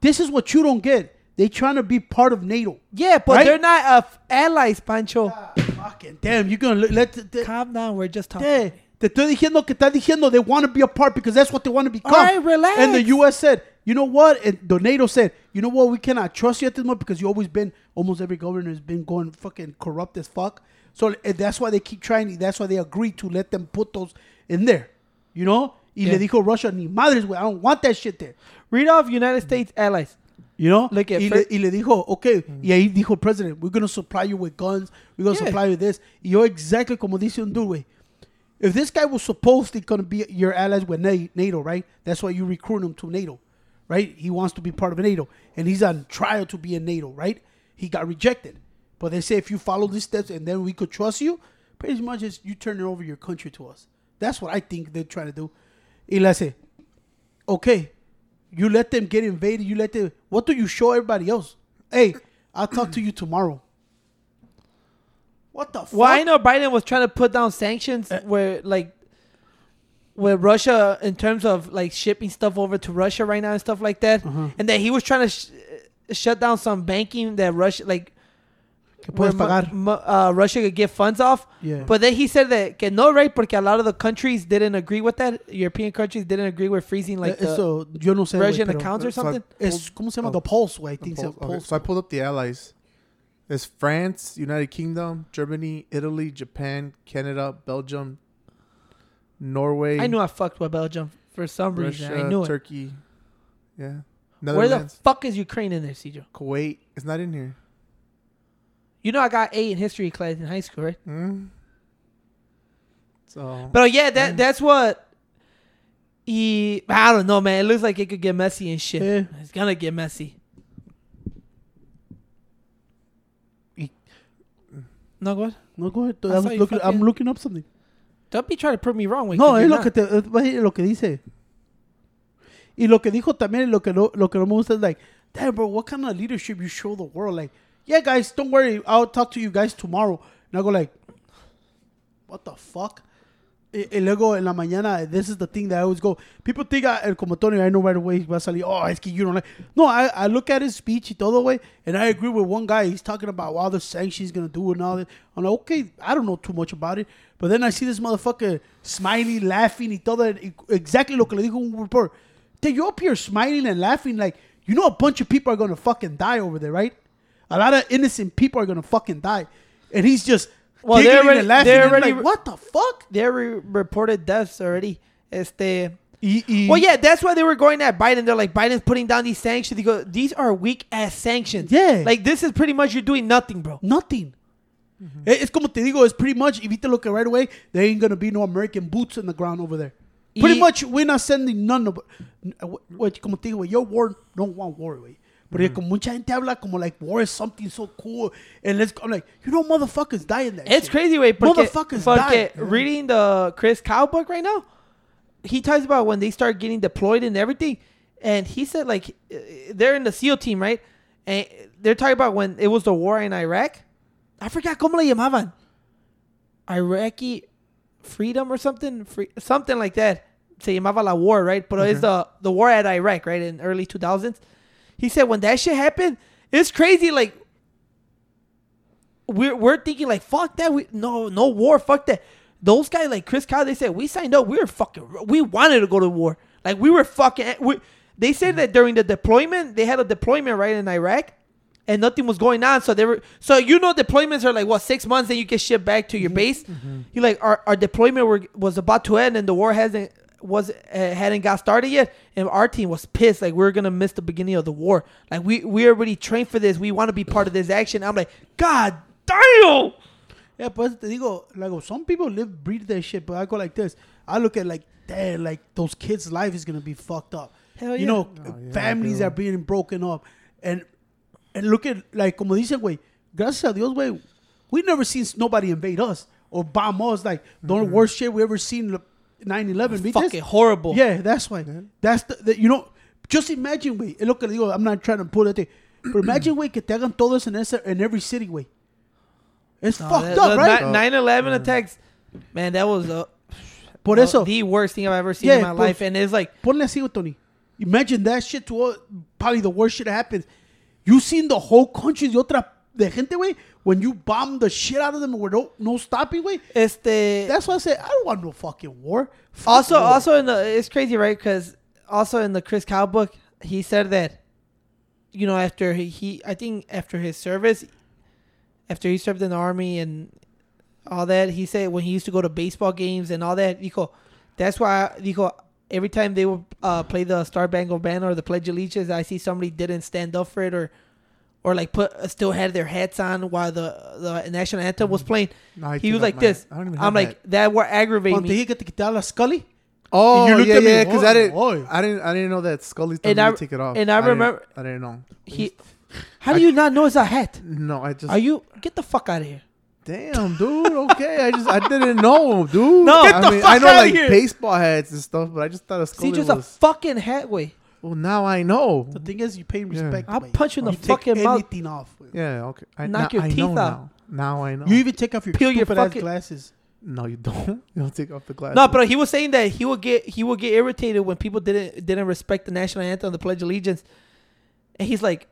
A: This is what you don't get. They trying to be part of NATO.
B: yeah, but
A: Right?
B: they're not uh, allies, Pancho.
A: Fucking damn, you're gonna let the, the,
B: Calm down. We're just talking.
A: Te, te estoy diciendo que está diciendo they want to be a part because that's what they want to become.
B: All right, relax.
A: And the U.S. said, you know what? And the NATO said, you know what? We cannot trust you at this moment because you always been, almost every governor has been going fucking corrupt as fuck. So and that's why they keep trying. That's why they agreed to let them put those in there. You know? Y
B: Yeah.
A: le dijo Russia, ni madres, güey. I don't want that shit there.
B: Read off United States allies.
A: You know?
B: Like
A: y, le, y le dijo, okay. Y ahí dijo president, we're going to supply you with guns. We're going to
B: Yeah.
A: supply you this. Y yo exactly como dice un dude, güey. If this guy was supposedly going to be your allies with NATO, right? That's why you recruit him to NATO, right? He wants to be part of NATO. And he's on trial to be in NATO, right? He got rejected. But they say if you follow these steps and then we could trust you, pretty much it's you turning over your country to us. That's what I think they're trying to do. Y le hace, okay, you let them get invaded. You let them. What do you show everybody else? Hey, I'll talk to you tomorrow. What the fuck?
B: Well, I know Biden was trying to put down sanctions
A: Uh,
B: where like where Russia in terms of like shipping stuff over to Russia right now and stuff like that,
A: Uh-huh.
B: and that he was trying to sh- shut down some banking that Russia like
A: Que
B: where mu-
A: pagar.
B: mu- uh, Russia could get funds off.
A: Yeah.
B: But then he said that que no, right? Because a lot of the countries didn't agree with that. European countries didn't agree with freezing like the
A: Eso, yo no sé.
B: Russian
A: pero
B: accounts or
C: so I-
B: something.
A: Es, ¿Cómo se llama?
C: Oh.
A: The Pulse, güey. I think
C: Pol-
A: it's
C: okay,
A: Pulse.
C: So I pulled up the allies. There's France, United Kingdom, Germany, Italy, Japan, Canada, Belgium, Norway,
B: I knew I fucked with Belgium for some reason. I knew it.
C: Turkey. Yeah.
B: Where the fuck is Ukraine in there, Cedro?
C: Kuwait. It's not in here.
B: You know I got A in history class in high school, right?
C: Mm. So
B: But yeah, that that's what. He, I don't know, man. It looks like it could get messy and shit.
A: Yeah.
B: It's gonna get messy. No, go ahead.
A: No, go ahead.
B: I
A: I
B: saw
A: was
B: you
A: looking, I'm looking up something.
B: Don't be trying to prove me wrong. Wait,
A: No, es lo que,
B: not.
A: te, es va a decir lo que dice. Y lo que dijo también, lo que no, lo que no me gusta es like, damn, bro, what kind of leadership you show the world? Like, yeah, guys, don't worry, I'll talk to you guys tomorrow. And I go like, what the fuck? Y, y luego en la mañana, this is the thing that I always go. People think, I, el como Tony, I know right away, va a salir, oh, es que you don't like. No, I, I look at his speech y todo, way, and I agree with one guy. He's talking about all the sanctions he's going to do and all that. I'm like, okay, I don't know too much about it. But then I see this motherfucker smiling, laughing y todo. y Exactly lo que le dijo un reporter. Dude, you're up here smiling and laughing like, you know a bunch of people are going to fucking die over there, right? A lot of innocent people are going to fucking die. And he's just,
B: Well,
A: they're
B: already-
A: and laughing. They're
B: already-
A: like, what the fuck?
B: They re- reported deaths already. Este.
A: Y, y,
B: Well, yeah, that's why they were going at Biden. They're like, Biden's putting down these sanctions. They go, these are weak ass sanctions.
A: Yeah.
B: Like, this is pretty much you're doing nothing, bro.
A: Nothing. Eh, Es como te digo, it's pretty much, if you look at right away, there ain't gonna be no American boots in the ground over there. Pretty much, we're not sending none of, which, como te digo, your war, don't want war, güey. Porque como mucha gente habla como like war is something so cool, and let's, I'm like, you know, motherfuckers die in that
B: It's
A: shit.
B: crazy, way.
A: Motherfuckers die.
B: reading the Chris Kyle book right now, he talks about when they start getting deployed and everything, and he said like uh, they're in the SEAL team, right? And they're talking about when it was the war in Iraq. I forgot cómo le llamaban. Iraqi freedom or something, free, something like that. Se llamaba la war, right? But it's the the war at Iraq, right? In early 2000s. He said when that shit happened, it's crazy. Like we're we're thinking like fuck that. We no no war. Fuck that. Those guys like Chris Kyle, they said we signed up. We were fucking. We wanted to go to war. Like we were fucking. We, they said that during the deployment, they had a deployment right in Iraq, and nothing was going on. So they were. So you know deployments are like what six months, then you get shipped back to your mm-hmm. base. Mm-hmm. You like our our deployment were, was about to end, and the war hasn't was uh, hadn't got started yet, and our team was pissed. Like we are gonna miss the beginning of the war. Like we we already trained for this. We want to be part of this action. I'm like, God damn.
A: Yeah, but te digo, like some people live, breathe that shit. But I go like this. I look at like, damn, like those kids' life is gonna be fucked up.
B: Hell
A: You
B: yeah.
A: know,
C: Oh, yeah,
A: families are being broken up, and and look at like como dicen, güey. Gracias a Dios, güey. We never seen nobody invade us or bomb us. Like the
C: Mm-hmm.
A: worst shit we ever seen. 9-11, ¿viste?
B: Fucking horrible.
A: Yeah, that's why. That's the, the- you know, just imagine, güey. Es lo que le digo. I'm not trying to put it. But imagine, güey, que te hagan todo eso en, ese, en every city, güey. It's
B: No,
A: fucked
B: the-
A: up, right?
B: 9/11 attacks, man, that was uh,
A: Por eso,
B: the worst thing I've ever seen
A: Yeah,
B: in my
A: pues-
B: life, and it's like
A: ponle así, Tony. Imagine that shit to all, probably the worst shit that happens. You seen the whole country de otra de gente, güey, when you bomb the shit out of them with no, no stopping, güey.
B: este.
A: That's why I say I don't want no fucking war. Fuck
B: also,
A: war.
B: also in the it's crazy, right? Because also in the Chris Kyle book, he said that, you know, after he, he I think after his service, after he served in the army and all that, he said when he used to go to baseball games and all that, dijo, that's why dijo every time they would uh, play the Star Spangled Banner or the Pledge of Allegiance, I see somebody didn't stand up for it or. Or like put uh, still had their hats on while the the national anthem was mm-hmm. playing.
C: No,
B: he was like this.
C: I don't even
B: I'm like that. What aggravated
A: Cuando te
B: me.
A: dije que te quitaba la Scully.
C: Oh,
A: you
C: yeah,
A: at
C: yeah, because I
A: "Oh,
C: didn't,
A: boy."
C: I didn't, I didn't know that Scully
B: And
C: told
B: I-
C: me take it off.
B: and I
C: didn't-
B: remember-
C: I didn't know.
B: He, how do you not know it's a hat?
C: No, I just.
B: Are you get the fuck out of here?
C: Damn, dude. Okay, I just, I didn't know, dude.
B: No.
C: I
B: Get the
C: mean,
B: fuck
C: I know
B: outta
C: like
B: here.
C: baseball hats and stuff, but I just thought a
B: See,
C: Scully
B: just a fucking hat way.
C: Well, now I know.
A: The thing is, you pay respect.
B: I'll
A: güey.
B: punch you in the
A: You take
B: fucking mouth.
A: anything off.
C: Yeah, okay. I,
B: Knock
C: now,
B: your
C: I
B: teeth
C: know
B: out.
C: now. Now I know.
A: You even take off your
B: Peel your
A: stupid ass
B: fucking-
A: glasses.
C: no, you don't. You don't take off the glasses.
B: No, but he was saying that he would get he would get irritated when people didn't didn't respect the national anthem, the Pledge of Allegiance, and he's like,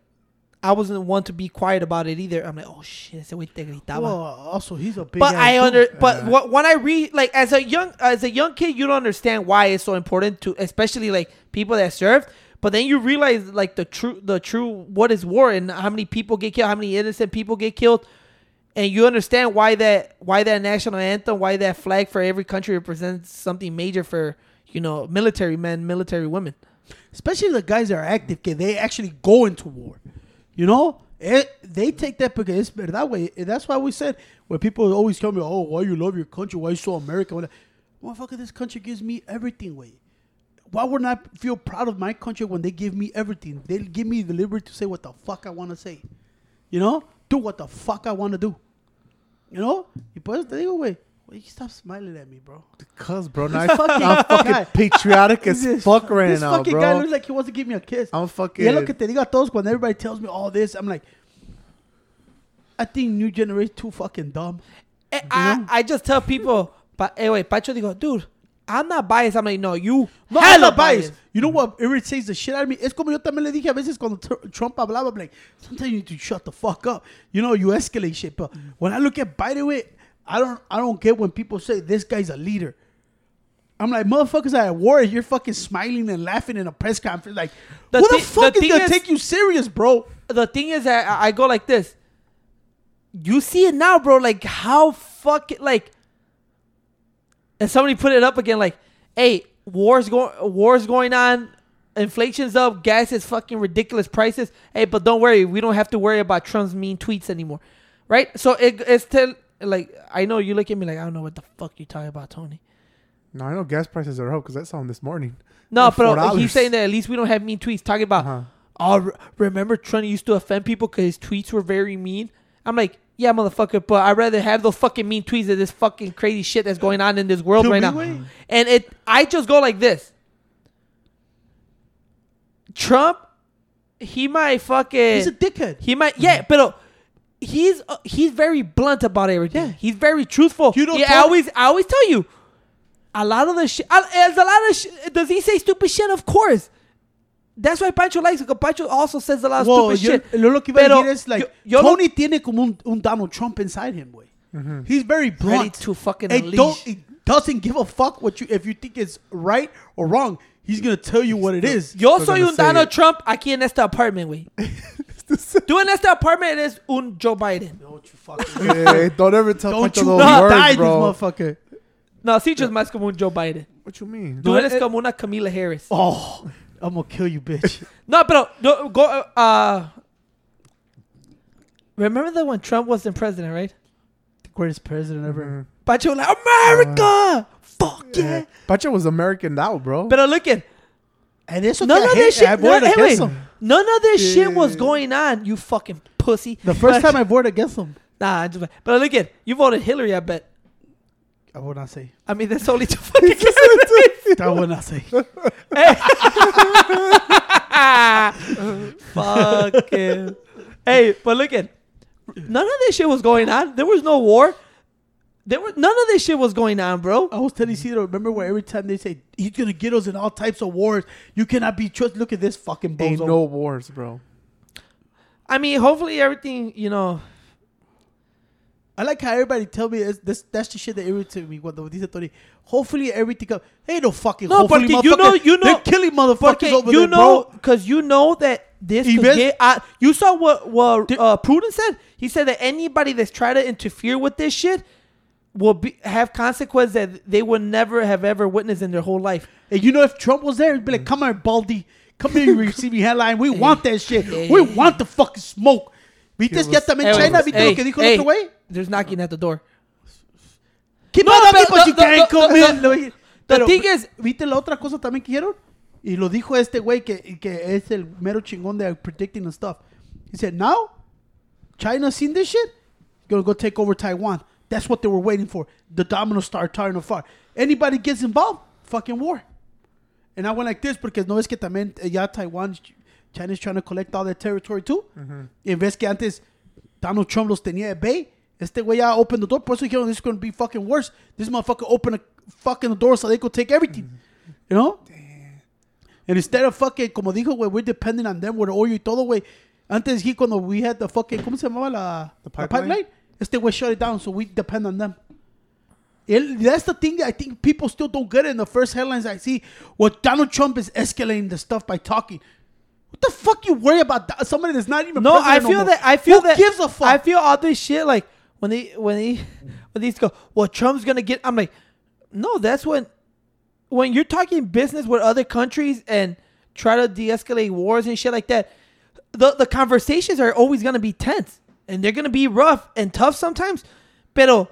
B: I wasn't one to be quiet about it either. I'm like, oh shit, ese güey te gritaba.
A: Well, also he's a big.
B: but
A: ass
B: I
A: dude.
B: under but
C: Yeah.
B: what when I read like as a young as a young kid, you don't understand why it's so important to especially like people that served. But then you realize like the true the true what is war and how many people get killed, how many innocent people get killed, and you understand why that why that national anthem, why that flag for every country represents something major for you know military men, military women.
A: especially the guys that are active, que they actually go into war. You know, it, they take that because it's better that way. That's why we said when people always tell me, "Oh, why you love your country? Why you so American?" Motherfucker, this country gives me everything. Way. Why would I feel proud of my country when they give me everything? They give me the liberty to say what the fuck I want to say. You know, do what the fuck I want to do. You know, You put te digo, güey. Why you stop smiling at me, bro?
C: Because, bro, now I,
A: This fucking
C: I'm fucking patriotic as
A: This-
C: fuck right
A: this
C: now,
A: fucking
C: bro.
A: guy looks like he wants to give me a kiss.
C: I'm fucking.
A: es look at te digo got those cuando everybody tells me all this. I'm like, I think new generation too fucking dumb.
B: Eh, I. I just tell people, but anyway, Pacho digo, dude, I'm not biased. I'm like, no, you
A: No, I'm not biased.
B: biased.
A: You know what irritates the shit out of me? Es como yo también le dije a veces cuando Tr- Trump hablaba, I'm like, sometimes you need to shut the fuck up. You know, you escalate shit. But when I look at Biden, way, I don't, I don't get when people say this guy's a leader. I'm like, motherfuckers are at war. You're fucking smiling and laughing in a press conference. Like,
B: The
A: who the fuck
B: the
A: is gonna
B: is-
A: take you serious, bro?
B: The thing is that I I go like this. You see it now, bro. Like how fucking like. And somebody put it up again, like, "Hey, wars going, wars going on, inflation's up, gas is fucking ridiculous prices. Hey, but don't worry, we don't have to worry about Trump's mean tweets anymore, right? So it, it's still like I know you look at me like I don't know what the fuck you talking about, Tony.
C: No, I know gas prices are up because I saw them this morning.
B: No,
C: They're
B: but
C: $4.
B: he's saying that at least we don't have mean tweets talking about.
C: Uh-huh.
B: Oh, re- remember Trump used to offend people because his tweets were very mean. I'm like, yeah, motherfucker, but I'd rather have those fucking mean tweets of this fucking crazy shit that's going on in this world right now.
A: way.
B: And it, I just go like this. Trump, he might fucking,
A: He's a dickhead.
B: he might, yeah, but uh, he's uh, he's very blunt about everything.
A: Yeah.
B: He's very truthful.
A: You don't
B: Yeah, I always, I always tell you, a lot of the shit. There's a lot of shit. Does he say stupid shit? Of course. That's why Pancho likes it. 'cause Pancho also says a lot of
A: Well,
B: stupid
A: yo,
B: shit.
A: lo, lo que iba a decir es like
B: yo- yo lo-
A: Tony tiene como un, un Donald Trump inside him, güey.
C: Mm-hmm.
A: He's very
B: Ready
A: blunt.
B: to fucking
A: and
B: unleash.
A: don't he doesn't give a fuck what you if you think it's right or wrong. He's gonna tell you what it is.
B: Yo
C: Still
B: soy
C: gonna
B: un
C: say
B: Donald
C: it.
B: Trump aquí en este apartment, güey. Tú en este apartment eres un Joe Biden.
A: Don't you fucking
C: Hey, don't ever tell
A: don't
C: Pancho
A: you
C: those
B: No,
C: words,
A: die,
C: bro.
A: this motherfucker.
B: No, sí, just más como un Joe Biden.
C: What you mean?
B: Tú
A: No,
B: eres
A: eh,
B: como una Kamala Harris.
A: Oh, I'm gonna kill you, bitch.
B: No, pero no, go. Uh, remember that when Trump wasn't president, right?
A: the greatest president ever.
C: Mhm.
B: Pancho was like America. Fuck yeah.
C: Yeah. Pancho was American now, bro.
B: Pero look at
A: And eso
B: none of this shit.
A: I voted
B: hey,
A: against
B: wait,
A: him.
B: none of this shit was going on. You fucking pussy.
A: The first time I voted against him,
B: Nah, I'm just, but look at you voted Hillary. I bet.
A: I would not say.
B: I mean, there's only two fucking candidates.
A: I would not say.
B: Fucking. Hey, but look at none of this shit was going on. There was no war. There was none of this shit was going on, bro.
A: I was telling Cedar, remember where every time they say he's gonna get us in all types of wars, you cannot be trusted. Look at this fucking
C: Ain't no wars, bro.
B: I mean, hopefully everything, you know.
A: I like how everybody tell me this. That's the shit that irritates me. Cuando dice Tony, hopefully everything comes. Ain't no fucking.
B: No,
A: hopefully,
B: porque you know- you know-
A: they're killing motherfuckers over
B: you
A: there,
B: know,
A: bro.
B: because you know that this could get. Uh, you saw what what uh, Putin said. He said that anybody that's trying to interfere with this shit will be have consequences that they would never have ever witnessed in their whole life.
A: And you know, if Trump was there, he'd be like, "Come here, Baldy. Come here, you receiving headline. We want that shit. We want the fucking smoke." ¿Viste
C: was-
A: que también
B: Hey,
A: China?
B: hey,
A: ¿Viste lo que dijo
B: hey,
A: el otro güey?
B: There's knocking at the door.
A: Keep
B: No,
A: on
B: pero
A: because
B: the-
A: you can't
B: the-
A: come
B: the-
A: in.
B: The
A: Pero,
B: thing is,
A: ¿Viste la otra cosa también que hicieron? Y lo dijo este güey que, que es el mero chingón de predicting and stuff. He said, now, China seen this shit, gonna go take over Taiwan. That's what they were waiting for. The dominoes start starting to. Anybody gets involved, fucking war. And I went like this because no es que también eh, ya Taiwan, China's trying to collect all their territory too. Y ves que antes Donald Trump los tenía at bay. Este güey ya opened the door. Por eso dijeron, this is going to be fucking worse. This motherfucker opened a fucking the door so they could take everything. Mm-hmm. You know? And instead of fucking, como dijo, güey, we're depending on them with oil y todo, güey. Antes he, cuando we had the fucking, ¿cómo se llamaba la,
C: The
A: la
C: pipeline?
A: Este güey shut it down, so we depend on them. El- that's the thing that I think people still don't get it in the first headlines I see. Well, Donald Trump is escalating the stuff by talking. What the fuck you worry about that? somebody that's not even
B: no, I feel
A: more?
B: that I feel
A: Who
B: that
A: gives a fuck?
B: I feel all this shit like when they when they when these go, well, Trump's gonna get. I'm like, no, that's when when you're talking business with other countries and try to de-escalate wars and shit like that. The the conversations are always gonna be tense and they're gonna be rough and tough sometimes. Pero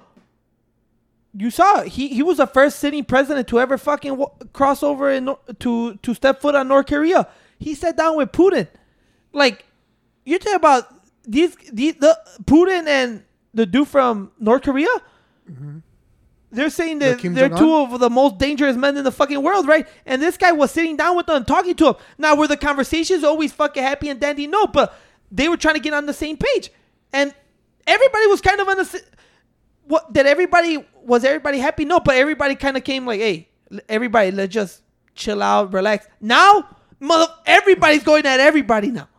B: you saw he he was the first sitting president to ever fucking cross over and to to step foot on North Korea. He sat down with Putin. Like you're talking about these, these the Putin and the dude from North Korea. Mm-hmm. They're saying that
C: Kim
B: they're
C: Jong-un?
B: two of the most dangerous men in the fucking world, right? And this guy was sitting down with them, talking to him. Now, were the conversations always fucking happy and dandy? No, but they were trying to get on the same page, and everybody was kind of on the. What that everybody was everybody happy? No, but everybody kind of came like, hey, everybody, let's just chill out, relax. Now, mother, everybody's going at everybody now.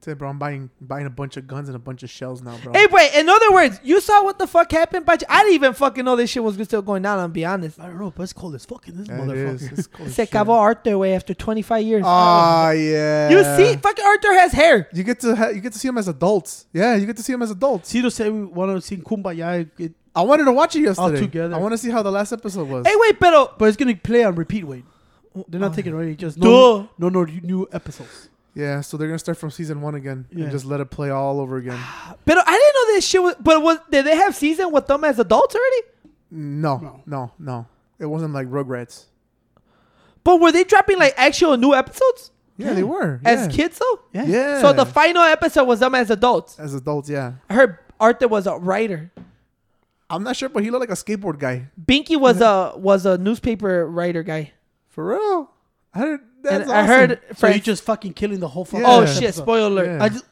C: Say, bro, I'm buying buying a bunch of guns and a bunch of shells now, bro.
B: Hey, wait. In other words, you saw what the fuck happened, but I didn't even fucking know this shit was still going down. I'm be honest.
A: I don't know, but it's cold as fucking this
C: Yeah, it is.
A: motherfucker.
C: It's cool as
B: Se
C: shit.
B: acabó Arthur way after 25 years.
C: Ah, yeah.
B: you see, fucking Arthur has hair.
C: you get to ha- you get to see them as adults. Yeah, you get to see them as adults.
A: See, Cito said we want to see Kumbaya, it,
C: I wanted to watch it yesterday.
A: together.
C: I want to see how the last episode was.
B: Hey, wait, pero
A: but it's gonna play on repeat. Wait, they're not
B: Oh.
A: taking it away. Just
B: Duh.
A: no, no, no new episodes.
C: Yeah, so they're gonna start from season one again
A: Yeah.
C: and just let it play all over again.
B: But I didn't know this shit was. But was did they have season with them as adults already?
C: No,
A: No.
C: no, no. It wasn't like Rugrats.
B: But were they dropping like actual new episodes
C: Yeah, they were
B: as
C: yeah.
B: kids though?
A: Yeah.
C: Yeah.
B: So the final episode was them as adults.
C: as adults, yeah.
B: I heard Arthur was a writer.
C: I'm not sure, but he looked like a skateboard guy.
B: Binky was a was a newspaper writer guy.
C: For real. I heard. That's
B: and I heard
A: So
B: Fran-
A: you're just fucking killing the whole fucking.
B: Oh shit!
A: episode.
B: Spoiler alert.
C: Yeah.
A: I just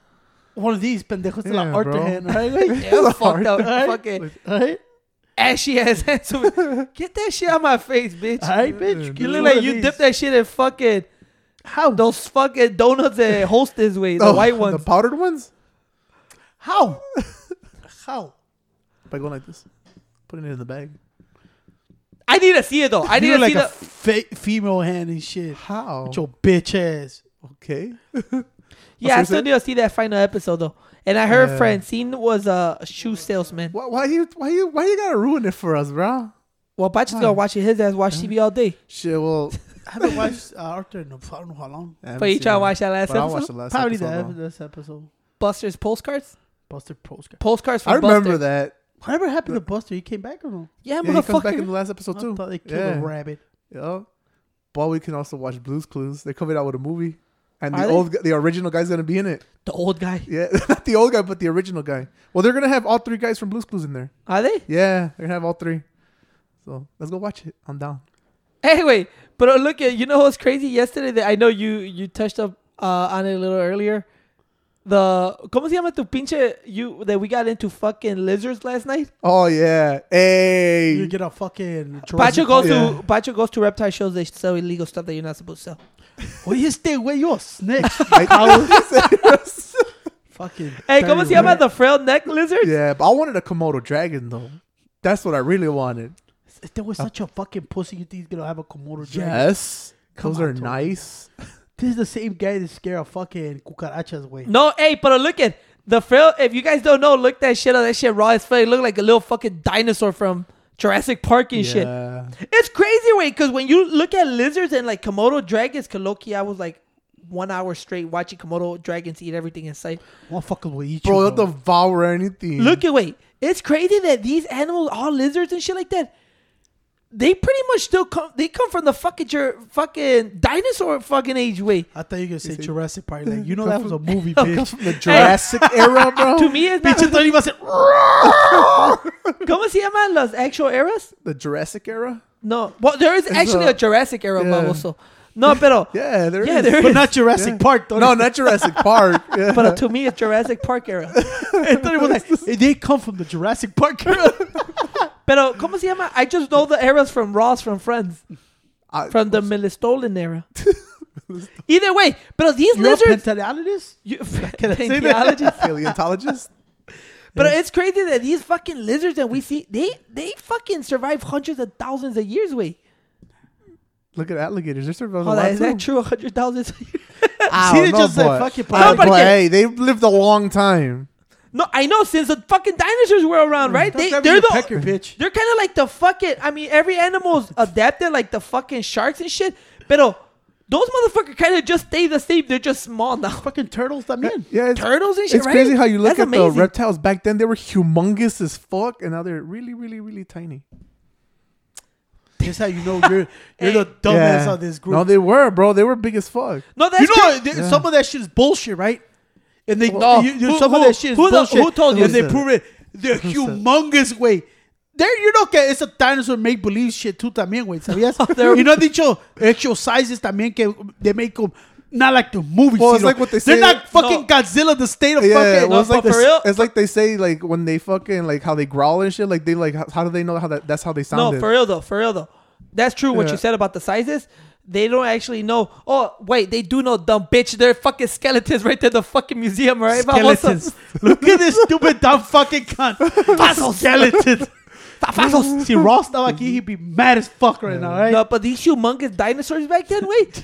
A: one of these pendejos de
C: Yeah,
A: la Arthur
C: bro.
A: hand, right? Like,
B: Yeah, fucked up.
A: Alright.
B: Fucking
A: Alright,
B: ashy ass hands. Get that shit out my face, bitch.
A: alright, bitch.
C: You
B: You look like you
A: these.
B: dipped that shit in fucking
A: How?
B: those fucking donuts that hostess way, the
C: Oh,
B: white ones, the
C: powdered ones.
A: How? How?
C: By going like this, putting it in the bag.
B: I need to see it though. I need
A: You
B: to
A: look
B: see
A: a
B: the.
A: fa- female hand and shit.
C: How?
A: With your bitch ass.
C: Okay.
B: Yeah, I still need to see that final episode though. And I heard
C: Yeah.
B: Francine was a shoe salesman.
C: Why, why you? Why you? Why you gotta ruin it for us, bro?
B: Well, Bacha's gonna watch it. His ass watch TV all day.
C: Shit. Well,
A: I haven't watched uh, Arthur in a, I don't know how long.
C: I haven't
B: But you
C: seen
B: try to
C: it.
B: watch that last
C: But I'll watch
B: episode?
C: the last
A: Probably
C: episode.
A: that
C: though.
A: this episode.
B: Buster's postcards.
A: Buster postcard.
B: Postcards from
C: I remember
B: Buster.
C: that.
A: Whatever happened to Buster? He came back or no?
B: Yeah,
C: Yeah, he comes back in the last episode too.
A: I
C: too.
A: thought they killed
C: Yeah.
A: a rabbit.
C: Yeah. But we can also watch Blue's Clues. They're coming out with a movie, and the
B: Are they?
C: old, the original guy's gonna be in it.
B: The old guy.
C: Yeah, not the old guy, but the original guy. Well, they're gonna have all three guys from Blue's Clues in there.
B: Are they?
C: Yeah, they're gonna have all three. So let's go watch it. I'm down.
B: Anyway, but uh, look at you know what's crazy yesterday that I know you you touched up uh, on it a little earlier. The ¿Cómo se llama tu pinche you that we got into fucking lizards last night?
C: Oh yeah, Hey.
A: You get a fucking.
B: Pacho goes
C: yeah.
B: to Pacho goes to reptile shows. They sell illegal stuff that you're not supposed to sell.
A: Well, you stay away. You're a snitch. Fucking.
B: Hey, ¿cómo se llama the frail neck lizard?
C: yeah, but I wanted a Komodo dragon though. That's what I really wanted.
A: If there was such a fucking pussy, you think he's gonna have a Komodo dragon?
C: Yes,
A: Come
C: those
A: on,
C: are
A: Tony.
C: nice.
A: This is the same guy that scare a fucking cucarachas way.
B: No, hey, but look at the frail. If you guys don't know, look that shit up. That shit raw as fuck. It look like a little fucking dinosaur from Jurassic Park and shit. It's crazy, way because when you look at lizards and like Komodo dragons, Kaloki, I was like one hour straight watching Komodo dragons eat everything in sight.
A: Motherfuckers will eat
C: Bro,
A: you.
C: they'll devour anything.
B: Look at wait, it's crazy that these animals, all lizards and shit like that, they pretty much still come. They come from the fucking your fucking dinosaur fucking age way.
A: I thought you were gonna say
C: see?
A: Jurassic Park. Like, you know
C: Come
A: that was a
C: from-
A: movie,
C: Come
A: bitch.
C: from the Jurassic era, bro.
B: To me, it's not.
A: Bitch, I thought you was
B: ¿Cómo se llaman las actual eras?
C: the Jurassic era.
B: No, well, there is actually
C: a-
B: a Jurassic era,
C: yeah.
B: baboso. No, pero
C: Yeah, there is.
B: Yeah, there
A: but
B: is.
A: not Jurassic
C: Yeah.
A: Park. Though.
C: No, not Jurassic Park. Yeah.
B: but to me, it's Jurassic Park era.
A: I thought it was like they come from the Jurassic Park era.
B: Pero ¿cómo se llama? I just know the eras from Ross from Friends.
C: I-
B: from the Melistolen era. Either way, but these
A: You're
B: lizards,
A: paleontologist?
B: you,
A: Can I say that?
B: paleontologists.
C: paleontologist.
B: but it's crazy that these fucking lizards that we see, they they fucking survive hundreds of thousands of years. Wait,
C: Look at alligators. They're surviving a
B: hold
C: lot
B: is that
C: too.
B: true? Hundred thousands. of years?
C: I
A: See,
C: don't know,
A: just said
C: boy.
A: fucking
B: No, but
C: hey, they've lived a long time.
B: No, I know since the fucking dinosaurs were around, mm, right? They, they're
A: the pecker, bitch.
B: they're kind of like the fucking. I mean, every animal's adapted like the fucking sharks and shit. But those motherfuckers kind of just stay the same. They're just small now.
A: Fucking turtles, I
C: mean. Yeah,
B: Turtles and shit.
C: it's
B: right?
C: crazy how you look
B: That's
C: at the reptiles back then. They were humongous as fuck, and now they're really, really, really tiny.
A: That's how you know you're you're the dumbass
C: Yeah.
A: of this group.
C: No, they were, bro. They were big as fuck.
B: No, that's
A: you know,
C: Yeah.
A: some of that shit is bullshit, right? And they
B: No.
A: you, you-
B: Who-
A: some
B: who-
A: of that shit is
B: who the-
A: bullshit.
B: who told you
A: And they prove it. They're humongous, way. There, you know que it's a dinosaur make believe shit too también, güey. ¿Sabías?
B: Oh, they're-
A: y no han dicho actual sizes también que they make them not like the movies.
C: Well, it's
A: sino-
C: like what they say.
A: They're not fucking
B: No.
A: Godzilla, the state of
C: Yeah,
A: fucking.
C: well, it's
B: No,
C: like
B: but for
C: this-
B: real-
C: it's like they say like when they fucking like how they growl and shit. Like they like how, how do they know how that that's how they
B: sound?
C: No,
B: for real though, for real though. That's true what you said about the sizes. They don't actually know. Oh, wait, they do know, dumb bitch. They're fucking skeletons right there, in the fucking museum, right?
A: Skeletons. Look at this stupid dumb fucking cunt. Fossil skeletons.
B: Fossils.
A: See, Ross now aquí, he'd be mad as fuck right now, right?
B: No, but these humongous dinosaurs back then, wait.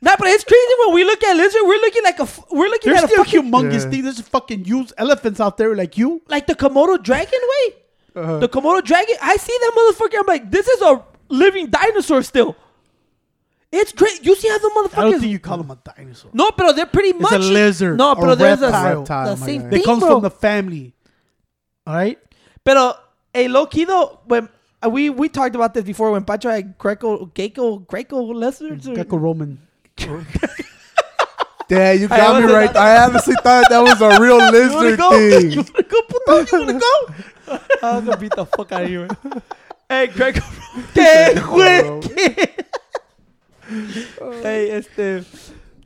B: nah, but it's crazy when we look at lizard. We're looking like a, f- we're looking
A: There's
B: at a fucking
A: humongous
C: Yeah.
A: thing. There's fucking huge elephants out there like you.
B: like the Komodo dragon, wait.
C: Uh-huh.
B: The Komodo dragon. I see that motherfucker. I'm like, this is a living dinosaur still. It's great. You see how the motherfuckers.
A: I don't think you call them a dinosaur.
B: no, but they're pretty much It's
A: a lizard
B: No,
A: or
B: but there's a
A: reptile.
C: Reptile,
B: the
C: my
B: same
C: guy.
A: They
B: thing,
A: comes
B: bro.
A: from the family. All right?
B: Pero, hey, low key though, when uh, we we talked about this before when Pacho had Greco, Gecko, Greco lizards. or-
A: Greco-Roman.
C: Damn, you got me right. I honestly thought that was a real lizard
B: go?
C: thing.
B: You wanna go, puto? You wanna go? I'm gonna beat the fuck out of you. Hey, Greco. ¿Qué, güey? Oh. hey, este.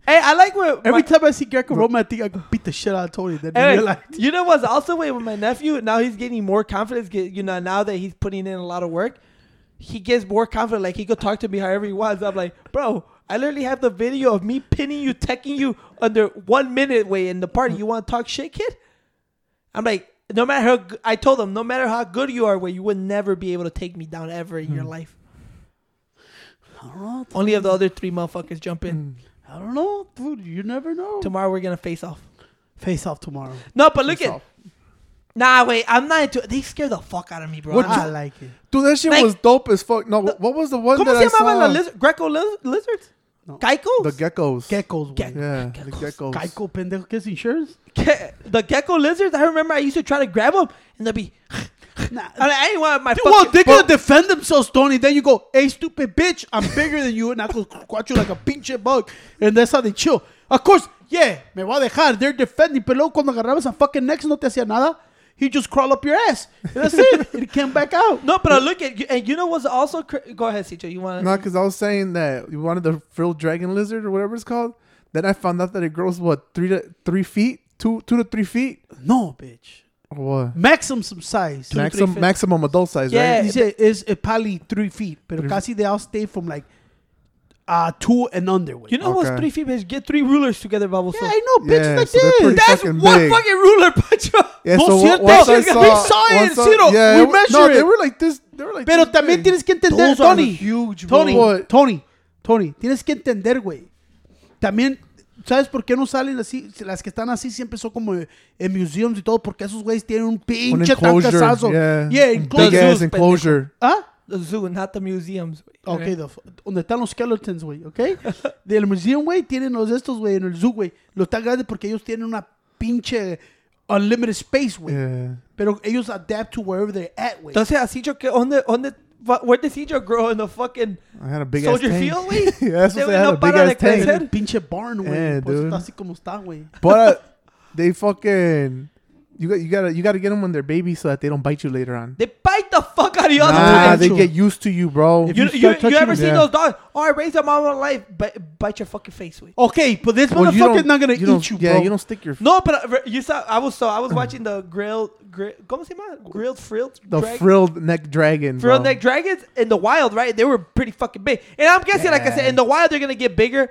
B: Hey, I like when
A: Every
B: my-
A: time I see Greco-Roman, I think I could beat the shit out of Tony. Then
B: Hey,
A: realize.
B: you know what's also way with my nephew? Now he's getting more confidence. You know, now that he's putting in a lot of work, he gets more confident. Like he could talk to me however he wants. I'm like, bro, I literally have the video of me pinning you, teching you under one minute way in the party. You want to talk shit, kid? I'm like, no matter how I told him, no matter how good you are, way you would never be able to take me down ever in your hmm. life.
A: I don't know.
B: Only if the other three motherfuckers jump in. Mm.
A: I don't know, dude. You never know.
B: Tomorrow we're gonna face off.
A: Face off tomorrow.
B: No, but look
C: Face
B: at.
C: off.
B: Nah, wait, I'm not into. They scare the fuck out of me, bro.
C: What
B: I'm
A: like it.
C: Dude, that shit
B: Like-
C: was dope as fuck. No, what was the one
B: ¿Cómo
C: that
B: se
C: I
B: llamaban
C: saw?
B: las liz- Greco liz- lizards?
A: No.
B: Geckos?
C: the geckos.
A: Geckos, güey.
B: Gecko.
C: Yeah,
B: Geckos.
C: the geckos.
A: Geico, pendejo, ¿qué es insurance?
B: Ge- the gecko lizards. I remember I used to try to grab them and they'd be.
A: Nah.
B: I, mean, I didn't want my
A: Dude,
B: fucking.
A: well, they're gonna defend themselves, Tony. Then you go, "Hey, stupid bitch, I'm bigger than you," and I go squat you like a pinche bug, and that's how they chill. Of course, yeah, me voy a dejar. They're defending, pero luego cuando agarrabas a fucking next no te hacía nada. He just crawl up your ass. And that's it. It came back out.
B: no, but I look at you, and you know what's also. Cra- go ahead, Cicho. You want?
C: No, because I was saying that you wanted the frilled dragon lizard or whatever it's called. Then I found out that it grows what three to three feet, two two to three feet.
A: No, bitch.
C: Or what?
A: Maximum some size.
B: to
C: Maximum maximum adult size,
B: Yeah.
C: right?
A: Dice is uh, probably three feet, pero
C: Three-
A: casi they all stay from like uh two and under.
B: You know what's three feet? Bitch? Get three rulers together, Baboso.
A: yeah, I know, bitches
C: Yeah,
A: like
C: so
A: this.
B: That's
C: fucking
B: one
C: big.
B: fucking ruler, Pacho.
C: Yeah,
A: No,
C: so
A: cierto,
C: once I
A: we
C: saw,
A: saw it,
C: once I-
A: Ciro,
C: yeah,
A: we
C: it wa-
A: measured
C: no,
A: it.
C: they were like this. They were like
A: Pero
C: this
A: también
C: big.
A: tienes que entender,
B: Those are
A: Tony.
B: huge, bro.
A: Tony,
C: What?
A: Tony, Tony, tienes que entender, güey. También, ¿sabes por qué no salen así? Las que están así siempre son como en museums y todo, porque esos güeyes tienen un
C: Un
A: pinche
C: enclosure,
A: tancazazo.
C: yeah.
A: Yeah,
C: Un
A: enclosure.
C: enclosure.
A: ¿Ah?
B: The zoo, not the museums. güey.
A: Ok, the donde están los skeletons, güey, ¿ok? Del museum, güey, tienen los estos, güey, en el zoo, güey. Los tan grandes porque ellos tienen una pinche unlimited space, güey.
C: Yeah.
A: Pero ellos adapt to wherever they're at, güey.
B: Entonces, a Cicho, que, ¿dónde, dónde, where did Cicho grow in the fucking
C: I had a big
B: Soldier
C: ass tank.
B: Field, güey?
C: yeah, that's what I had a big ass tank.
B: crecer.
A: pinche barn, güey.
C: Yeah, dude.
A: está así como está, güey.
C: But uh, they fucking you got you gotta you gotta get them when they're babies so that they don't bite you later on.
B: They bite the fuck out of you all the
C: Nah, they get used to you, bro.
A: If
B: You,
A: you
B: you,
A: start
B: you,
A: touching
B: ever
C: them-
B: seen
C: Yeah.
B: those dogs? Oh, I raised them all my life. Bite, bite your fucking face with.
A: Okay, but this
C: Well, you
A: motherfucker's
C: don't-
A: not gonna
C: you don't-
A: eat you,
C: Yeah,
A: bro.
C: you don't stick your
B: No, but uh, you saw. I was so I was watching the grilled, grill, grill ¿Cómo se llama? Grilled frilled.
C: the
B: drag-
C: frilled neck dragon.
B: frilled
C: bro.
B: neck dragons in the wild, right? They were pretty fucking big. And I'm guessing, like I said,
C: Yeah.
B: in the wild they're gonna get bigger.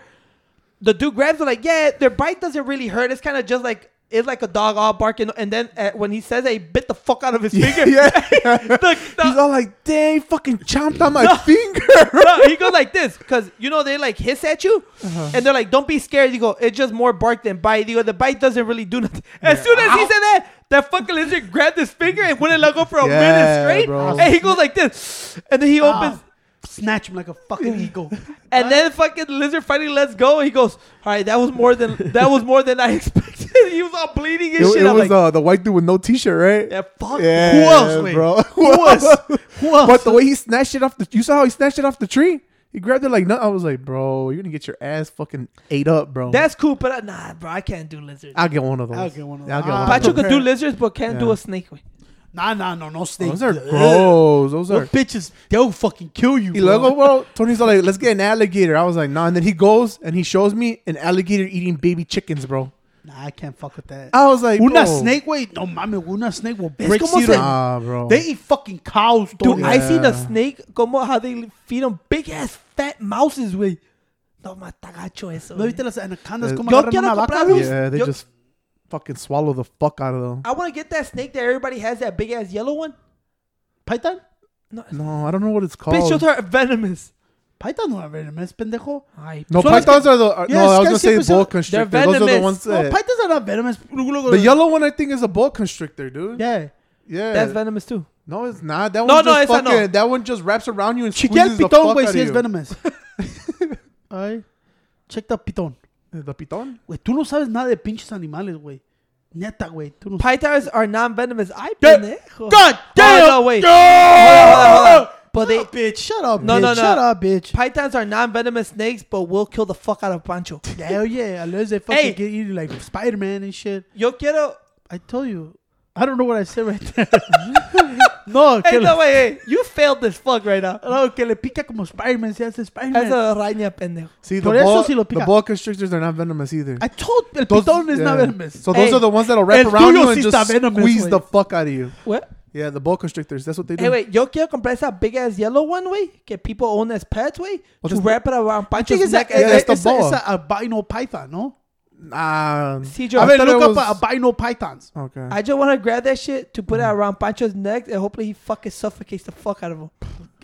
B: The dude grabs them like, yeah, their bite doesn't really hurt. It's kind of just like it's like a dog all barking. And then uh, when he says that, he bit the fuck out of his finger.
C: yeah.
B: the, the-
C: He's all like, "Dang, fucking chomped on my
B: No.
C: finger."
B: no, he goes like this because you know they like hiss at you,
C: Uh-huh.
B: and they're like, "Don't be scared." You go, "It's just more bark than bite." You go, "The bite doesn't really do nothing." As soon as he said that, that fucking lizard grabbed his finger and wouldn't let go for a minute straight,
C: bro.
B: and he goes like this, and then he opens.
A: Ah, snatch him like a fucking eagle.
B: And then fucking lizard finally lets go. He goes, "All right, that was more than that was more than I expected." he was all bleeding and
C: It,
B: shit.
C: it
B: I'm
C: was
B: like,
C: uh, the white dude with no t-shirt, right?
B: "Yeah, fuck."
C: Yeah,
A: Who else, wait?
C: bro?
A: Who else? Who else?
C: But the way he snatched it off the, you saw how he snatched it off the tree. He grabbed it like no. I was like, bro, you're gonna get your ass fucking ate up, bro.
B: That's cool, but uh, nah, bro, I can't do lizards.
C: I'll get one of those.
A: I'll get one of
C: I'll
A: those.
C: get
A: Ah,
C: one of
B: Pacho
C: those.
B: could do lizards, but can't do a snake. güey.
A: Nah, nah, no, no snake.
C: Those are gross. Those are.
A: Bitches, they'll fucking kill you.
C: Y
A: bro.
C: luego, bro, Tony's all like, let's get an alligator. I was like, nah. And then he goes and he shows me an alligator eating baby chickens, bro.
A: Nah, I can't fuck with that.
C: I was like,
A: una
C: bro.
A: snake, wait, no mames, una snake will
B: Es
A: break
B: como
A: zero.
B: se-
C: Nah, bro.
A: They eat fucking cows,
B: Dude,
A: Tony.
B: I seen a
C: Yeah.
B: snake. Como how they feed them big ass fat mouses with. No, mata gacho eso.
A: ¿No
B: güey.
A: viste las anacondas
C: Eh,
A: como
B: Yo
A: agarran
B: quiero
A: una vaca?
B: comprar
A: güey?
C: Yeah, they
B: Yo-
C: just fucking swallow the fuck out of them.
B: I want to get that snake that everybody has, that big ass yellow one.
A: Python?
C: No, I don't know what it's called.
B: Bitch, those are venomous.
A: Python no es pendejo.
B: Ay,
C: no,
A: Son las
C: pythons are the. Uh,
A: Yeah,
C: no, I was gonna say boa constrictor.
B: they're
C: Those are the
B: venomous.
C: ones
A: No, pythons are not venomous.
C: the yellow one, I think, is a boa constrictor, dude.
A: Yeah.
C: Yeah.
B: that's venomous too.
C: no, it's not. That
B: No,
C: one
B: no,
C: just
B: esa no.
C: fucking. That one just wraps around you and
A: Chequea el
C: squeezes the fuck
A: güey,
C: out
A: si
C: of
A: es
C: you.
A: venomous. Ay. Check the pitón.
C: The pitón?
A: Güey, tú no sabes nada de pinches animales, güey. Neta, güey. Tú no
B: Pythons are non-venomous. Ay, pendejo.
A: God
B: Oh, no, wait. Hold on, hold on, hold on. But they,
A: Shut up, bitch. Shut up,
B: No,
A: bitch.
B: no, no.
A: Shut up, bitch.
B: pythons are non-venomous snakes, but will kill the fuck out of Pancho.
A: Hell yeah. Unless they fucking
B: Hey.
A: get you like Spider-Man and shit.
B: Yo quiero.
A: I told you. I don't know what I said right there. no,
B: Hey,
A: que,
B: no,
A: le,
B: wait, hey, you failed this fuck right now.
A: no, que le pica como Spider-Man. Se hace Spider-Man.
B: That's a araña, pendejo.
C: See, the
A: Por eso
C: boa,
A: sí lo
C: the
A: pica.
C: boa constrictors are not venomous either.
A: I told el
C: Those-
A: pitón is not
C: yeah.
A: venomous.
C: So those
B: Hey,
C: are the ones that'll wrap
A: el
C: around
A: tuyo
C: you and just
A: está venomous,
C: squeeze
A: güey.
C: the fuck out of you.
B: What?
C: Yeah, the boa constrictors. That's what they do.
B: Hey, wait, yo quiero comprar esa big ass yellow one, way que people own as pets, way to wrap it around Pancho's
A: it's
B: neck.
A: a,
C: Yeah, that's the
A: it's, a,
C: boa.
A: it's a albino python, no?
C: Nah.
B: See, Joe,
C: thought it
A: look
C: was-
A: up albino pythons.
C: Okay.
B: I just want to grab that shit to put it mm. around Pancho's neck and hopefully he fucking suffocates the fuck out of him.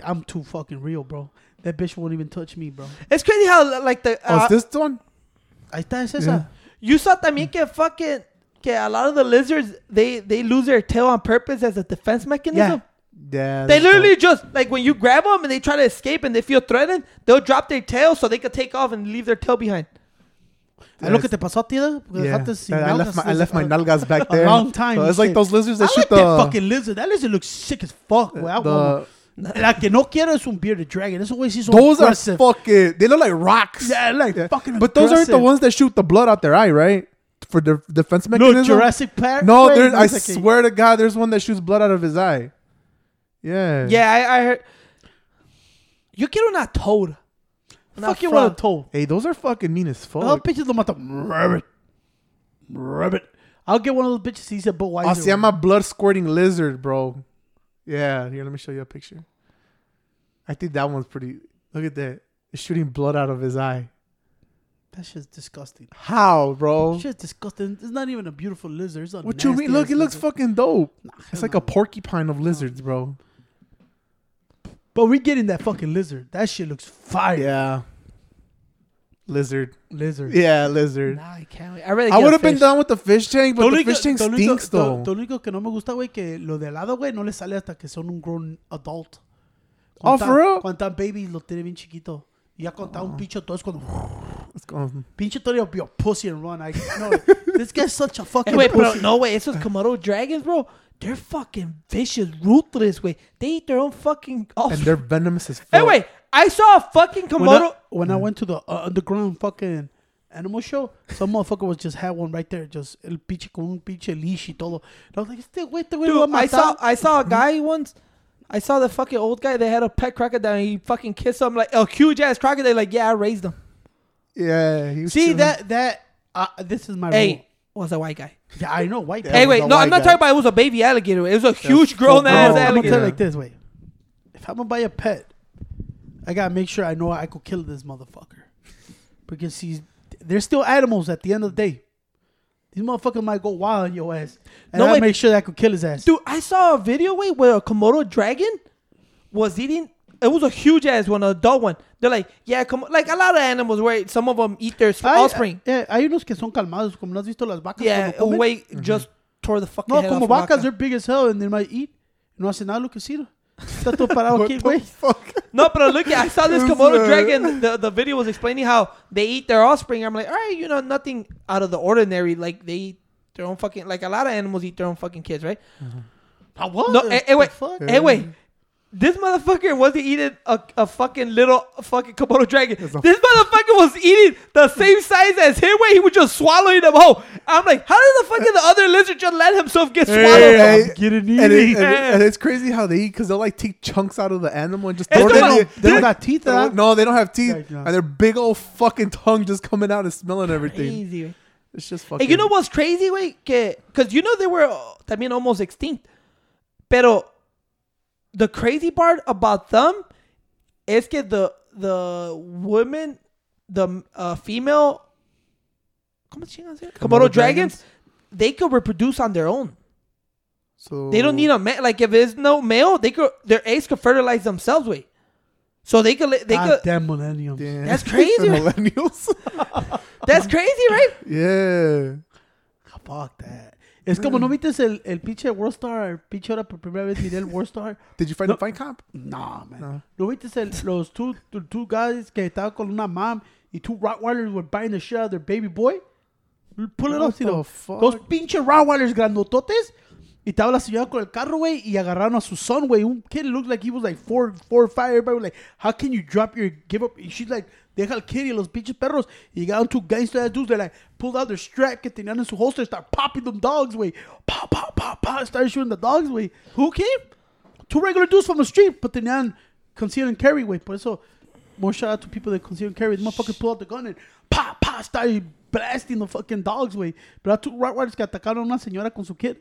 A: I'm too fucking real, bro. That bitch won't even touch me, bro.
B: It's crazy how, like, the.
C: oh,
B: uh,
C: is this one?
A: Ahí está, es
C: Yeah.
A: esa.
B: You saw también mm. que fucking que a lot of the lizards they they lose their tail on purpose as a defense mechanism.
C: Yeah.
B: They literally
C: dope.
B: just like when you grab them and they try to escape and they feel threatened, they'll drop their tail so they can take off and leave their tail behind.
A: Es lo que te pasó a ti, ¿no? Porque
C: Yeah. I left my I left my nalgas back there.
A: a
C: there.
A: long time.
C: So it's like those lizards
A: I
C: that shoot
A: like
C: the
A: that fucking lizard. That lizard looks sick as fuck, güey. I want
C: the
A: one. La que no quiero es un bearded dragon. Esos güeyes sí son
C: those are
A: aggressive.
C: fucking. They look like rocks.
A: Yeah, like
C: Yeah.
A: fucking
C: But those aren't the ones that shoot the blood out their eye, right? For the defense mechanism.
A: No,
C: mechanism.
A: Jurassic Park.
C: No,
A: güey,
C: there, I
A: sé qué.
C: swear to God, there's one that shoots blood out of his eye. Yeah.
B: Yeah, I, I heard. Yo quiero una toad. Una
A: Fuck you
B: frog.
A: want a toe.
C: Hey, those are fucking mean as
A: Oh,
C: fuck.
A: bitches lo matan. Rabbit. Rabbit. I'll get one of those bitches. He said, but why?
C: Oh, se llama blood squirting lizard, bro. Yeah, here, let me show you a picture. I think that one's pretty. Look at that. It's shooting blood out of his eye.
A: That shit's disgusting.
C: How, bro?
A: That shit's disgusting. It's not even a beautiful lizard. It's a
C: What you mean? Look, it looks
A: lizard.
C: fucking dope.
A: Nah,
C: It's like
A: no.
C: a porcupine of lizards, bro.
A: But we're getting that fucking lizard. That shit looks fire.
C: Yeah. Lizard.
A: Lizard.
C: Yeah, lizard.
B: Nah, I can't wait. I really
C: I would have been done with the fish tank, but the fish tank stinks, though.
A: Lo único que no me gusta, güey, que lo de lado, güey, no le sale hasta que son un grown adult.
C: Oh, for real?
A: Cuando están babies, lo tiene bien chiquito. Y ya cuando oh. está un pinche todo es cuando...
C: Let's go.
A: Pinche todo, be a pussy and run. I, no, this guy's such a fucking
B: Hey, wait, bro,
A: pussy.
B: no way. Esos Komodo dragons, bro. They're fucking vicious, ruthless, way. They eat their own fucking
C: And they're venomous as fuck.
B: Hey, wait. I saw a fucking
A: When I,
B: Komodo.
A: when I went to the uh, underground fucking animal show, some motherfucker was just had one right there, just el pinche con un pinche leash y todo. And I was like, este güey, este güey lo a
B: Dude, I saw. I saw a guy once. I saw the fucking old guy. They had a pet crocodile. And he fucking kissed him like a huge ass crocodile. Like, yeah, I raised him.
C: Yeah. He was
A: See
C: chilling.
A: that that uh, this is my
B: Hey,
A: rule.
B: was a white guy.
A: Yeah, I know white.
C: Yeah,
A: guy.
B: hey, wait, no,
C: white
B: I'm not
C: guy.
B: talking about it was a baby alligator. It was a huge
C: full
B: grown ass
C: grown.
A: I'm gonna tell you like this way. If I'm gonna buy a pet, I gotta make sure I know I could kill this motherfucker. Because he's they're still animals at the end of the day. These motherfuckers might go wild on your ass. And
B: No,
A: I
B: wait.
A: make sure that I could kill his ass.
B: Dude, I saw a video wait where a Komodo dragon was eating. It was a huge ass one, an adult one. They're like, yeah, come like a lot of animals where some of them eat their
A: Hay-
B: offspring.
A: eh, hay unos que son calmados, como no has visto las vacas.
B: yeah,
A: cuando comen?
B: wait, just tore the fucking
A: No,
B: head
A: como
B: off
A: vacas,
B: vaca.
A: they're big as hell and they might eat. No hace nada lo que sirve. Está todo parado aquí, güey.
C: fuck?
B: No, but look, I saw this Komodo dragon. The, the video was explaining how they eat their offspring. I'm like, all right, you know, nothing out of the ordinary. Like they eat their own fucking, like a lot of animals eat their own fucking kids, right?
A: Ah, what?
B: No, eh, eh, wait.
A: The fuck?
B: Hey, wait. This motherfucker wasn't eating a, a fucking little fucking Komodo dragon. This motherfucker was eating the same size as him, where he was just swallowing them whole. I'm like, how did the fucking the other lizard just let himself get swallowed?
C: Hey,
A: I'm getting
C: And, it,
A: eating.
C: and, it- and it's crazy how they eat because they'll like take chunks out of the animal and just throw
B: the
C: them.
B: mo-
C: in-
A: They don't
C: like-
A: got teeth, huh?
C: No, they don't have teeth,
A: Like, no.
C: and their big old fucking tongue just coming out and smelling everything.
B: Crazy.
C: It's just fucking.
B: Hey, you know what's crazy, wait? Because you know they were uh, también almost extinct. Pero the crazy part about them is que the the women the uh, female, ¿cómo chingas se llama?
C: Komodo
B: Komodo dragons, they could reproduce on their own.
C: So
B: They don't need a male. Like if there's no male, they could their eggs could fertilize themselves. Way, so they could they
A: God
B: could.
A: damn millennium.
C: Damn.
B: That's crazy,
C: millennials.
B: That's crazy, right?
C: yeah.
A: Fuck that. Es como, ¿no viste el, el pinche Worldstar? El pinche ahora por primera vez miré el Worldstar.
C: Did you find
A: No.
C: the fight comp?
A: No, man.
C: No.
A: ¿No viste el, los two, the two guys que estaban con una mom y two Rottweilers were buying the shit out of their baby boy? Pull it up,
C: fuck?
A: Dos pinches Rottweilers grandototes. Y estaba la señora con el carro, güey, y agarraron a su son, güey. Un kid looked like he was like four, four or five. Everybody was like, how can you drop your, give up? Y she's like, deja al kid y los pinches perros. Y llegaron two gangster ass dudes. They like, pulled out their strap que tenían en su holster, start popping them dogs, güey. Pop, pop, pop, pop. Started shooting the dogs, güey. Who came? Two regular dudes from the street, but tenían conceal and carry, güey. Por eso, more shout out to people that conceal and carry. The motherfucker pulled out the gun and pop, pop, started blasting the fucking dogs, güey. Pero two Rottweilers que atacaron a una señora con su kid.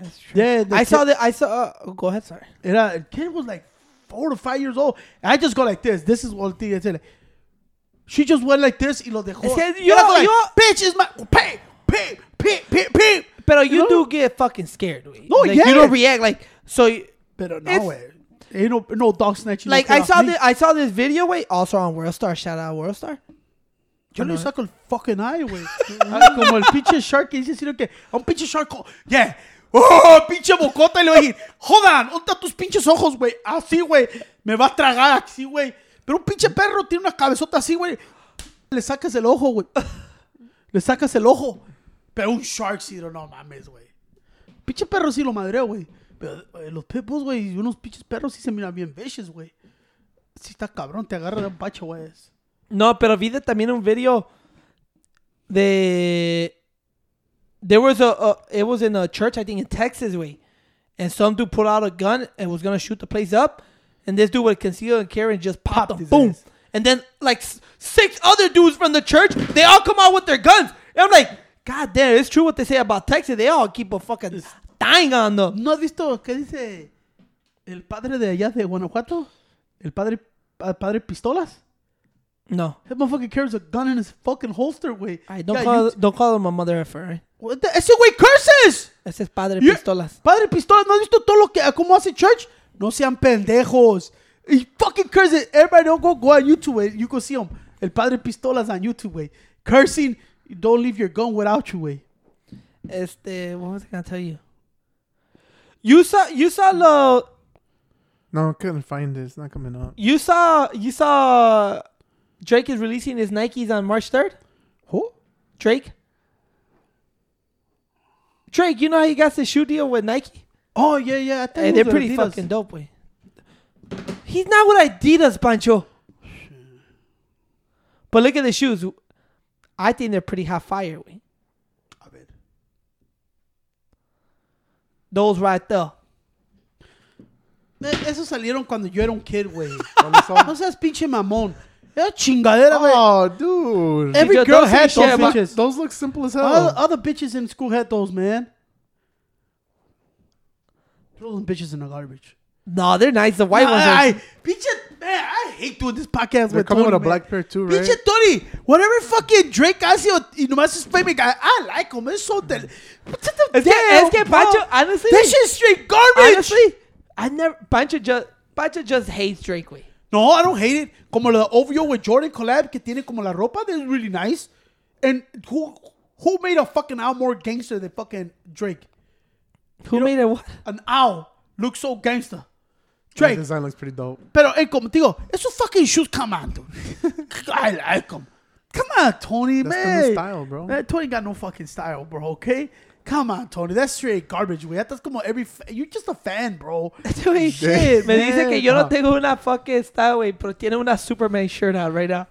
B: That's true.
A: Yeah, the
B: I
A: kid-
B: saw that. I saw. Uh, go ahead. Sorry.
A: Era, the kid was like four to five years old. I just go like this. This is one thing I said. Like, she just went like this y lo dejó.
B: Es que yo-
A: like,
B: yo-
A: bitch is my pay, pay, pay, pay, pay.
B: Pero you
A: know?
B: do get fucking scared, güey.
A: No,
B: like,
A: yeah.
B: You don't react like so. you-
A: Pero no,
B: It's-
A: way. Ain't no, no dog snatching.
B: Like I saw this. I saw this video, way also on Worldstar. Shout out Worldstar.
A: Yo le saco el fucking eye, güey. Ah, Como el pinche shark que dice, sino que a un pinche shark, yeah. Oh, pinche bocota y le voy a decir, jodan, ¿dónde tus pinches ojos, güey? Así, güey. Me va a tragar así, güey. Pero un pinche perro tiene una cabezota así, güey. Le sacas el ojo, güey. Le sacas el ojo. Pero un shark sí, no, mames, güey. Pinche perro sí lo madreo, güey. Pero eh, los pitbulls, güey, unos pinches perros sí se miran bien vicious, güey. Sí está cabrón, te agarra de un bacho, güey.
B: No, pero vi de también un video de there was a, a it was in a church I think in Texas way, and some dude pulled out a gun and was gonna shoot the place up, and this dude with conceal and carry just popped
A: Popped
B: him, boom,
A: ass.
B: and then like six other dudes from the church they all come out with their guns, and I'm like, God damn, it's true what they say about Texas. They all keep a fucking dying on them.
A: ¿No has visto qué dice el padre de allá de Guanajuato? El padre, pa- padre Pistolas.
B: No,
A: That motherfucker carries a gun in his fucking holster, güey.
B: I don't
A: Yeah,
B: call don't call him a mother effer. Right?
A: What the- Ese güey curses.
B: Ese es padre
A: Yeah.
B: pistolas.
A: Padre Pistolas, ¿no has visto todo lo que, cómo hace church? No sean pendejos. He fucking curses. Everybody don't go, go on YouTube, güey. You go see him. El padre Pistolas on YouTube, güey. Cursing. Don't leave your gun without you, güey.
B: Este, what was I gonna tell you? You saw, you saw the,
C: No, I couldn't find it. It's not coming up.
B: you saw, you saw. Drake is releasing his Nikes on March third.
A: Who?
B: Drake. Drake, you know how he got the shoe deal with Nike?
A: Oh, yeah, yeah. I think
B: Hey, they're pretty
A: Adidas.
B: fucking dope, way. He's not with Adidas, Pancho. But look at the shoes. I think they're pretty hot fire, way.
A: A ver.
B: Those right there.
A: Esos salieron cuando yo era un kid, güey.
C: ¿Cuáles son?
A: No seas pinche mamón. Era chingadera, güey.
C: Oh, dude.
A: Every
B: Because
A: girl
B: those
A: had
B: ain't
A: those
B: shit about-
A: bitches.
C: Those look simple as hell.
A: All the other bitches in school had those, man. Throw those bitches in the garbage.
B: No, they're nice. The white ones are.
A: I, pinche, man, I hate doing this podcast
C: They're
A: with
C: coming
A: Tony,
C: with a
A: man.
C: black pair too, right?
A: Pinche Tony, whatever fucking Drake hace o- y nomás es famous guy, I like him. It's so del- What the
B: Es que, es que
A: bro?
B: Pancho, honestly,
A: That shit's straight garbage.
B: honestly, I never Pancho just Pancho just hates Drake. Way.
A: No, I don't hate it. Como the OVO with Jordan collab que tiene como la ropa, that's really nice. And who who made a fucking owl more gangster than fucking Drake?
B: Who made it? What?
A: An owl looks so gangster.
C: That
A: Drake.
C: design looks pretty dope.
A: Pero, hey, como te digo, esos fucking shoes, come on, dude. I like them. Come on, Tony,
C: That's the
A: man.
C: new style, bro.
A: Man, Tony got no fucking style, bro, okay? Come on, Tony. That's straight garbage, güey. That's como every... Fa- You're just a fan, bro.
B: Güey,
A: Shit,
B: Me dice que yo no
C: man.
B: tengo una fucking style, güey, pero tiene una Superman shirt on right now.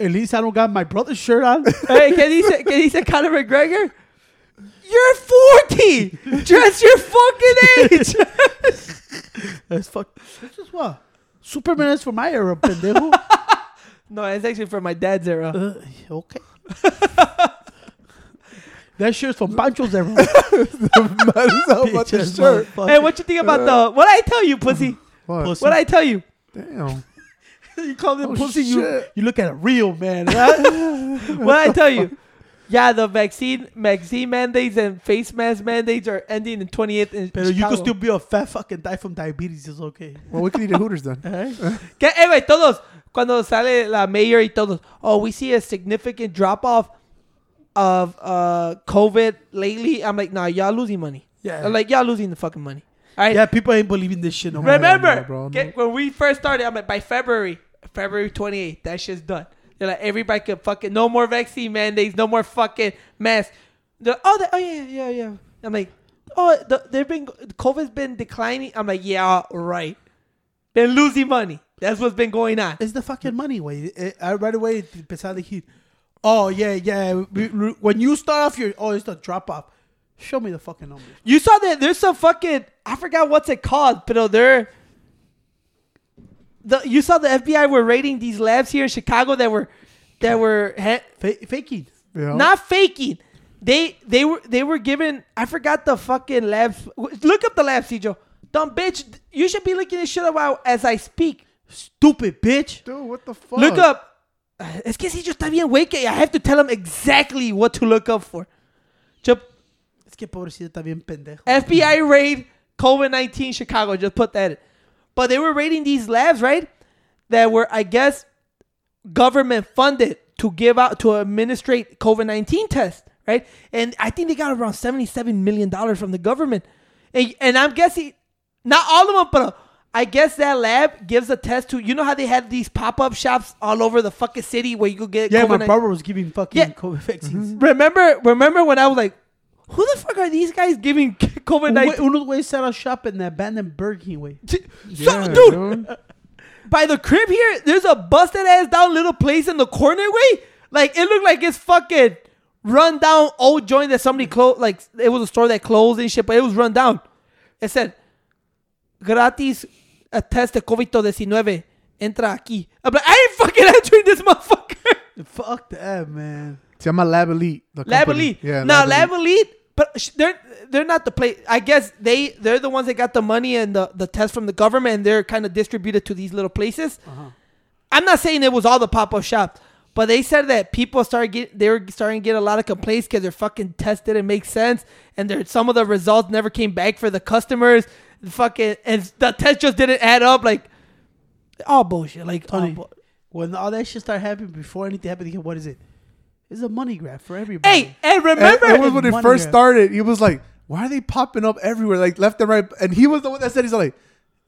A: At least I don't got my brother's shirt on.
B: Hey, ¿qué dice, ¿qué dice Conor McGregor? You're 40! Dress your fucking age!
A: That's fuck. This is what? Superman is for my era, pendejo.
B: no, it's actually from my dad's era.
A: Uh, okay. that shirt's from Pancho's era.
C: That's how much
A: Bitch
C: a shirt.
A: motherfucker.
B: Hey, what you think about the... What I tell you, pussy?
C: What?
A: Pussy.
B: What I tell you?
C: Damn.
A: you call them
C: Oh,
A: pussy. You
C: shit.
A: you look at a real man. Right?
B: what I tell you? Yeah, the vaccine vaccine mandates and face mask mandates are ending in 28th in
A: Pero you
B: Chicago.
A: can still be a fat fucking die from diabetes. It's okay.
C: Well, we can eat at Hooters then.
A: Alright?
B: Que, eh, güey, todos, cuando sale la mayor y todos, oh, we see a significant drop off of uh, COVID lately. I'm like, nah, y'all losing money.
A: Yeah.
B: I'm like, y'all losing the fucking money. All right.
A: yeah, people ain't believing this shit no more.
B: Remember,
C: no, bro,
B: get- when we first started, I'm like, by February, February 28th, that shit's done. They're like, everybody could fucking, no more vaccine mandates, no more fucking masks. They're, oh, they, oh, yeah, yeah, yeah. I'm like, oh, the, they've been, COVID's been declining. I'm like, yeah, right. Been losing money. That's what's been going on.
A: It's the fucking money way. I right away empezar a decir, oh yeah, yeah. When you start off your, oh, it's the drop off. Show me the fucking numbers.
B: You saw that there's some fucking I forgot what's it called, but they're the you saw the FBI were raiding these labs here in Chicago that were that were ha-
A: Fa- faking.
C: Yeah.
B: not faking. They they were they were given I forgot the fucking labs. Look up the labs, Cijo. Dumb bitch. You should be looking this shit up as I speak.
A: Stupid bitch.
C: Dude, what the fuck?
B: Look up. Es que Cijo está bien que I have to tell him exactly what to look up for.
A: Es que pobrecito está bien pendejo.
B: FBI raid COVID 19 Chicago. Just put that in. But they were raiding these labs, right? That were, I guess, government funded to give out, to administrate COVID 19 tests, right? And I think they got around $77 million from the government. And, and I'm guessing, not all of them, but uh, I guess that lab gives a test to, you know how they had these pop up shops all over the fucking city where you could get
A: Yeah, my
B: COVID-19
A: barber was giving fucking
B: Yeah.
A: COVID vaccines.
B: Remember, remember when I was like, who the fuck are these guys giving COVID
A: Un
B: 19?
A: güey- Unos güeyes set a shop in the abandoned Burger King, way.
B: So,
C: Yeah,
B: dude,
C: dude.
B: by the crib here, there's a busted ass down little place in the corner way. Like it looked like it's fucking run down old joint that somebody closed. Like it was a store that closed and shit, but it was run down. It said, gratis a test de COVID-19. Entra aquí. I'm like, I ain't fucking entering this motherfucker.
A: Fuck that, man.
C: Se llama Lab Elite. the
B: Lab
C: company.
B: Elite.
C: Yeah.
B: now Lab Elite, but they're they're not the place. I guess they they're the ones that got the money and the the test from the government, and they're kind of distributed to these little places. Uh-huh. I'm not saying it was all the pop up shops, but they said that people started get they were starting to get a lot of complaints because their fucking test didn't make sense, and there some of the results never came back for the customers. Fucking and the test just didn't add up. Like all bullshit. Like all bu-
A: when all that shit started happening before anything happened, again, what is it? It's a money grab for everybody.
B: hey, and
C: And
B: remember,
C: it was when it first
A: grab.
C: started. He was like, "Why are they popping up everywhere, like left and right?" And he was the one that said, "He's like,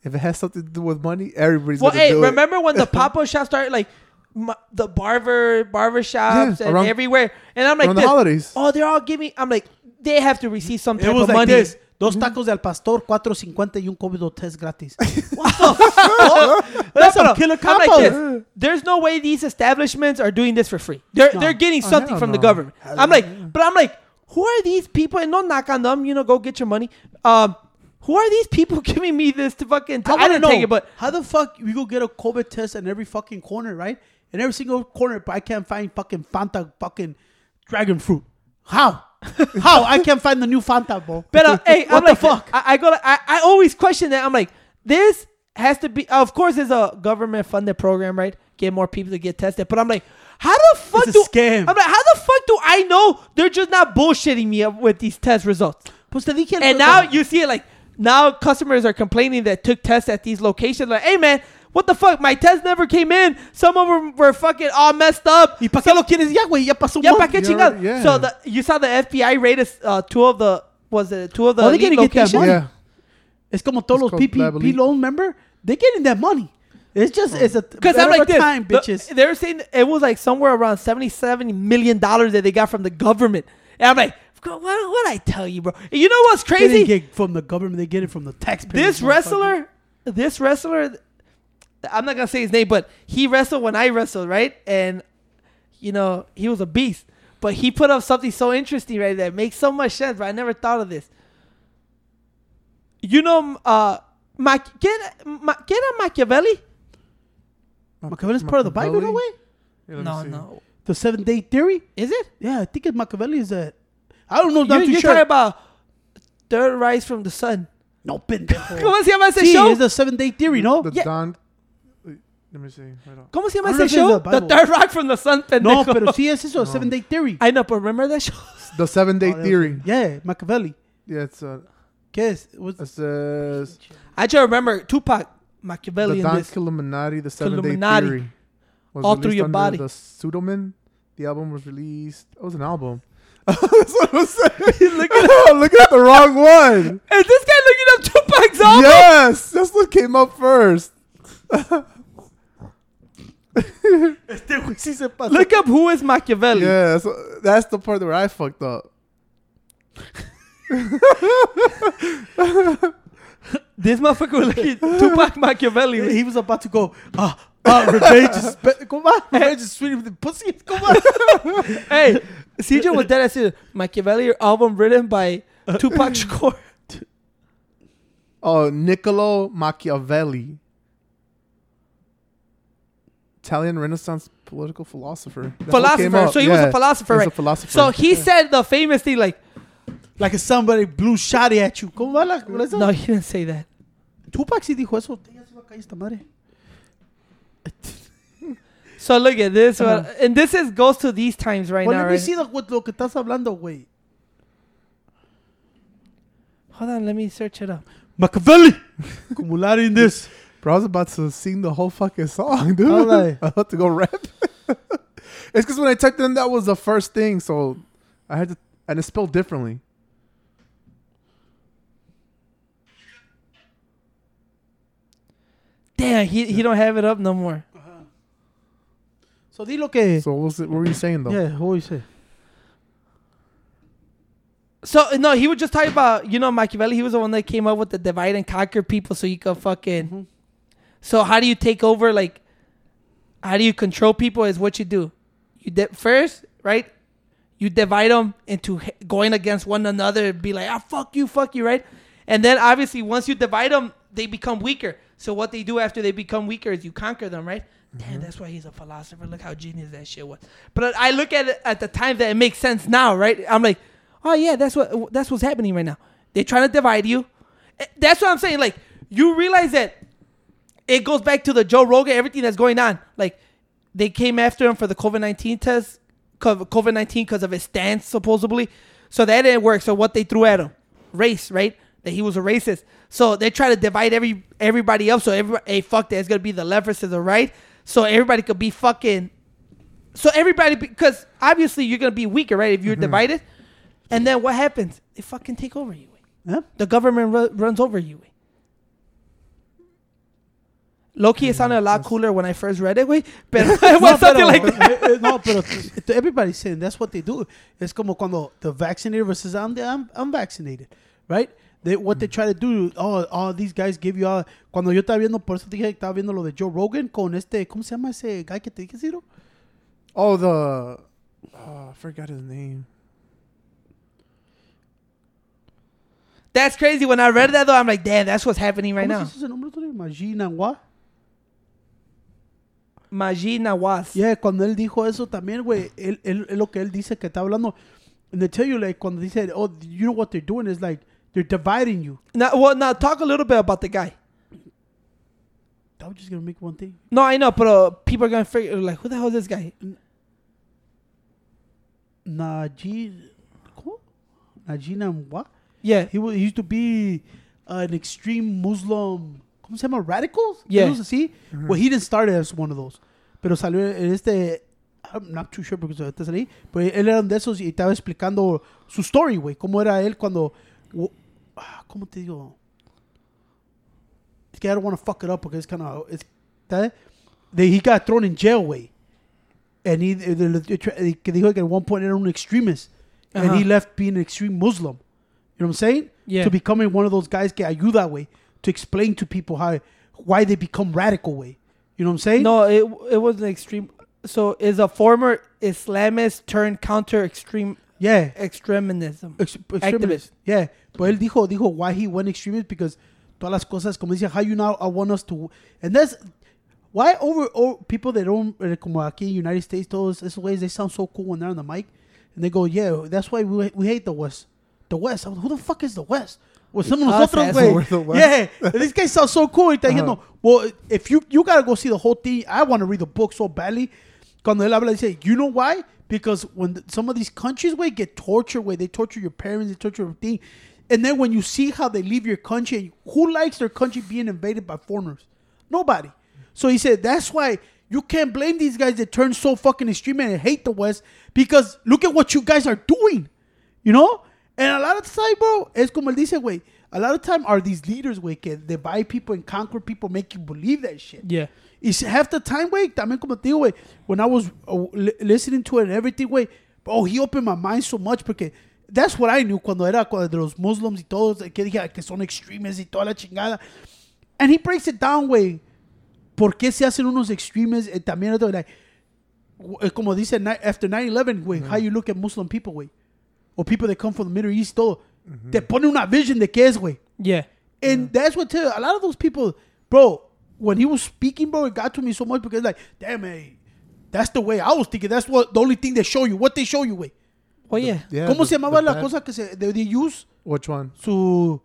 C: if it has something to do with money, everybody's
B: Well,
C: gonna
B: hey,
C: do it."
B: remember when the pop up shop started, like m- the barber barber shops
C: Yeah,
B: and
C: around-
B: everywhere, and I'm like,
C: around the holidays.
B: oh, they're all giving. I'm like, they have to receive some type
A: It was
B: of
A: like
B: money.
A: this. Dos tacos de al pastor, 4.50 y un COVID test gratis.
B: That's
A: That's some killer
B: I'm like this. There's no way these establishments are doing this for free. They're
A: No.
B: they're getting
C: Oh,
B: something
C: hell
B: from the
C: no.
B: government.
A: Hell
B: I'm like, but I'm like, who are these people? And no knock on them, you know, go get your money. Um, who are these people giving me this to fucking?
A: I
B: I,
A: want to
B: didn't
A: know
B: take it, but
A: how the fuck we go get a COVID test in every fucking corner, right? In every single corner, but I can't find fucking Fanta, fucking dragon fruit. How? how I can't find the new Fanta, bro?
B: But uh, hey,
A: what
B: I'm
A: the
B: like,
A: fuck?
B: I, I go, I, I always question that. I'm like, this has to be. Of course, it's a government funded program, right? Get more people to get tested. But I'm like, how the fuck
A: It's
B: do
A: scam.
B: I'm like, how the fuck do I know they're just not bullshitting me with these test results?
A: Pues te dije el-
B: And now you see it like now customers are complaining that took tests at these locations. Like, hey man, what the fuck? My test never came in. Some of them were fucking all messed up.
A: ¿Y para qué lo quieres ya, güey? Ya pasó un
B: Yeah,
A: month.
B: pa' qué
C: You
B: chingados?
C: yeah.
B: So the you saw the FBI rated uh, two of the was it two of the
A: Oh, they
B: elite
A: gotta get that
B: locations?
A: money.
C: yeah.
A: Es como todos
C: It's
A: los
C: called Lab
A: PPP
C: Elite.
A: loan, remember? They're getting that money. It's just, it's a
B: Because I'm like
A: of a
B: this.
A: time,
B: the-
A: bitches.
B: they were saying it was like somewhere around seventy-seven million dollars that they got from the government. And I'm like, what what I tell you, bro? And you know what's
A: They
B: crazy?
A: didn't get from the government. They get it from the taxpayers.
B: this
A: motherfucker.
B: wrestler, this wrestler, I'm not gonna say his name, but he wrestled when I wrestled, right? And you know he was a beast. But he put up something so interesting, right? That makes so much sense. But I never thought of this. You know, uh, Ma- get Ma- get a Machiavelli?
A: Machiavelli's part of the Bible, no way?
C: Yeah,
B: No,
C: see.
B: no.
A: The seven day theory?
B: Is it?
A: Yeah, I think it's Machiavelli is that. I don't know,
B: You,
A: not too
B: you're
A: sure.
B: talking about third rise from the sun.
A: no, pendejo.
B: ¿Cómo se llama ese
A: Sí,
B: show?
A: it's the seven day theory, no?
C: The
B: Yeah.
C: Don. Let me see. Wait up.
B: ¿Cómo se llama
A: I don't know
B: ese
A: if it's
B: show?
A: the
B: The
A: Bible.
B: Third Rock from the Sun, pendejo.
A: No, pero sí es eso,
C: No.
A: Seven Day Theory.
B: I know, but remember that show?
C: The seven day
A: Oh, that-
C: theory.
A: Yeah, Machiavelli.
C: Yeah, it's uh,
A: ¿Qué es? What's-
C: it says
B: I just remember Tupac, Machiavelli,
C: the
B: in
C: Don
B: this.
C: Illuminati, the seven day
B: Illuminati.
C: theory. Was
B: All through
C: released
B: your
C: under
B: body.
C: The pseudonym. The album was released. It was an album. That's what I'm saying. Look at Look at the wrong one.
B: Is this guy looking up Tupac's album?
C: Yes, that's what came up first.
A: Este güey sí se pasó.
B: Look up who is Machiavelli.
C: Yeah, that's, that's the part where I fucked up.
B: This motherfucker was looking Tupac Machiavelli.
A: He was about to go, ah, ah, revenge is, be- ¿cómo va? Revenge is sweet with the pussy. ¿Cómo va?
B: hey, CJ was dead. I said Machiavelli album written by Tupac Shakur.
C: Oh, Niccolo Machiavelli. Italian Renaissance political philosopher. That's
B: philosopher. So he was a philosopher,
C: he was
B: right?
C: a philosopher.
B: So he said the famous thing like,
A: Like if somebody blew shotty at you. ¿Cómo va la es
B: no, he didn't say that.
A: Tupac sí dijo eso. Ya se va a caer esta madre.
B: So look at this, one.
A: Uh-huh.
B: and this is goes to these times right
A: Well,
B: now.
A: let me
B: Right?
A: see the, what, lo que estás hablando, güey.
B: Hold on, let me search it up.
A: Machiavelli. Acumular in this.
C: Bro, I was about to sing the whole fucking song, dude.
A: How they?
C: I had to go rap. it's because when I typed in, that was the first thing, so I had to, and it's spelled differently.
B: Damn, he he don't have it up no more.
A: So di lo que.
C: So what, was it, what were you saying though?
A: yeah, what you say?
B: So no, he was just talking about you know Machiavelli. He was the one that came up with the divide and conquer people, so you could fucking.
A: Mm-hmm.
B: So how do you take over? Like, how do you control people? Is what you do. You di- first, right? You divide them into going against one another. Be like, ah, fuck you, fuck you, right? And then obviously once you divide them, they become weaker. So what they do after they become weaker is you conquer them, right? Damn, that's why he's a philosopher. Look how genius that shit was. But I look at it at the time that it makes sense now, right? I'm like, oh yeah, that's what that's what's happening right now. They're trying to divide you. Eh, That's what I'm saying. Like you realize that it goes back to the Joe Rogan, everything that's going on. Like they came after him for the COVID nineteen test, COVID nineteen because of his stance supposedly. So that didn't work. So what they threw at him, race, right? That he was a racist. So they try to divide every everybody up. So everybody, hey, fuck that. It's gonna be the left versus the right. So everybody could be fucking. So everybody, because obviously you're gonna be weaker, right? If you're mm-hmm. divided, and then what happens? They fucking take over you. The government ru- runs over you. Güey. Loki, it sounded a lot cooler when I first read it, güey. But it was something
A: pero,
B: like that.
A: eh, eh, no, pero t- t- everybody's saying that's what they do. It's como cuando the vaccinated versus un- un- unvaccinated, right? They, what they try to do, oh, oh, these guys give you all. Cuando yo estaba viendo, por eso te dije que estaba viendo lo de Joe Rogan con este, ¿cómo se llama ese guy que te dije, Ciro?
C: Oh, the oh, I forgot his name.
B: That's crazy. When I read that, though, I'm like, damn, that's what's happening right
A: ¿Cómo
B: now.
A: se dice ese nombre? Tony? Maajid Nawaz.
B: was.
A: Yeah, cuando él dijo eso también, güey, él, él, es lo que él dice que está hablando. And they tell you, like, cuando dice, oh, you know what they're doing is like, they're dividing you.
B: Now, well, now talk a little bit about the guy.
A: I was just gonna make one thing.
B: No, I know, but uh, people are gonna figure like, who the hell is this guy?
A: Najee, ¿cómo? Najee Nawaz.
B: Yeah,
A: He, wa- he used to be an extreme Muslim. ¿Cómo se llama? Radicals?
B: Yeah.
A: Esos así. Well, he didn't start as one of those. Pero salió en este. I'm not too sure porque ahorita salí. Pero él era de esos y estaba explicando su story, güey. Cómo era él cuando. wo- ah, ¿Cómo te digo? Es que I don't want to fuck it up porque es kind of. That, he got thrown in jail, güey. And he, eh, de- de- de- que dijo que at one point era un extremist. And
B: Uh-huh.
A: he left being an extreme Muslim. You know what I'm saying?
B: Yeah.
A: To becoming one of those guys que ayuda, way to explain to people how why they become radical, way. You know what I'm saying?
B: no, it it was an extreme. So is a former Islamist turned counter extreme
A: Yeah.
B: extremism.
A: Ex- extremist. Yeah. But él dijo, dijo why he went extremist because todas las cosas, como dice, how you now I want us to, and that's why over, over people that don't, eh, como aquí United States, todos esos ways, they sound so cool when they're on the mic, and they go, yeah, that's why we, we hate the West. The West. Who the fuck is the West? With some of
B: Us
A: nosotros,
B: assholes.
A: güey.
C: We're the West.
A: Yeah, and this guy sounds so cool. Y está diciendo, well, if you you gotta go see the whole thing. I want to read the book so badly. Cuando él habla, dice, you know why? Because when the, some of these countries, way get tortured, way they torture your parents, they torture everything, and then when you see how they leave your country, who likes their country being invaded by foreigners? Nobody. So he said that's why you can't blame these guys that turn so fucking extreme and hate the West because look at what you guys are doing. You know? And a lot of the time, bro, es como él dice, güey. A lot of time are these leaders, güey, que divide people and conquer people, make you believe that shit.
B: Yeah.
A: Y half the time, güey, también como te digo, güey, when I was uh, li- listening to it and everything, güey, bro, he opened my mind so much porque that's what I knew cuando era cuando de los Muslims y todos, que dije que son extremes y toda la chingada. And he breaks it down, güey. ¿Por qué se hacen unos extremes? Y también, like, w- como dice, after 9-11, güey, how you look at Muslim people, güey. Or people that come from the Middle East, todo. Mm-hmm. Te pone una vision de qué es, güey.
B: Yeah.
A: And that's what tell a lot of those people, bro. When he was speaking, bro, it got to me so much because like, damn, man, that's the way I was thinking. That's what the only thing they show you. What they show you, way.
B: Well, oh, yeah.
C: Yeah,
A: ¿Cómo
C: the-
A: se llamaba la cosa que se they, they use
C: Which one?
A: su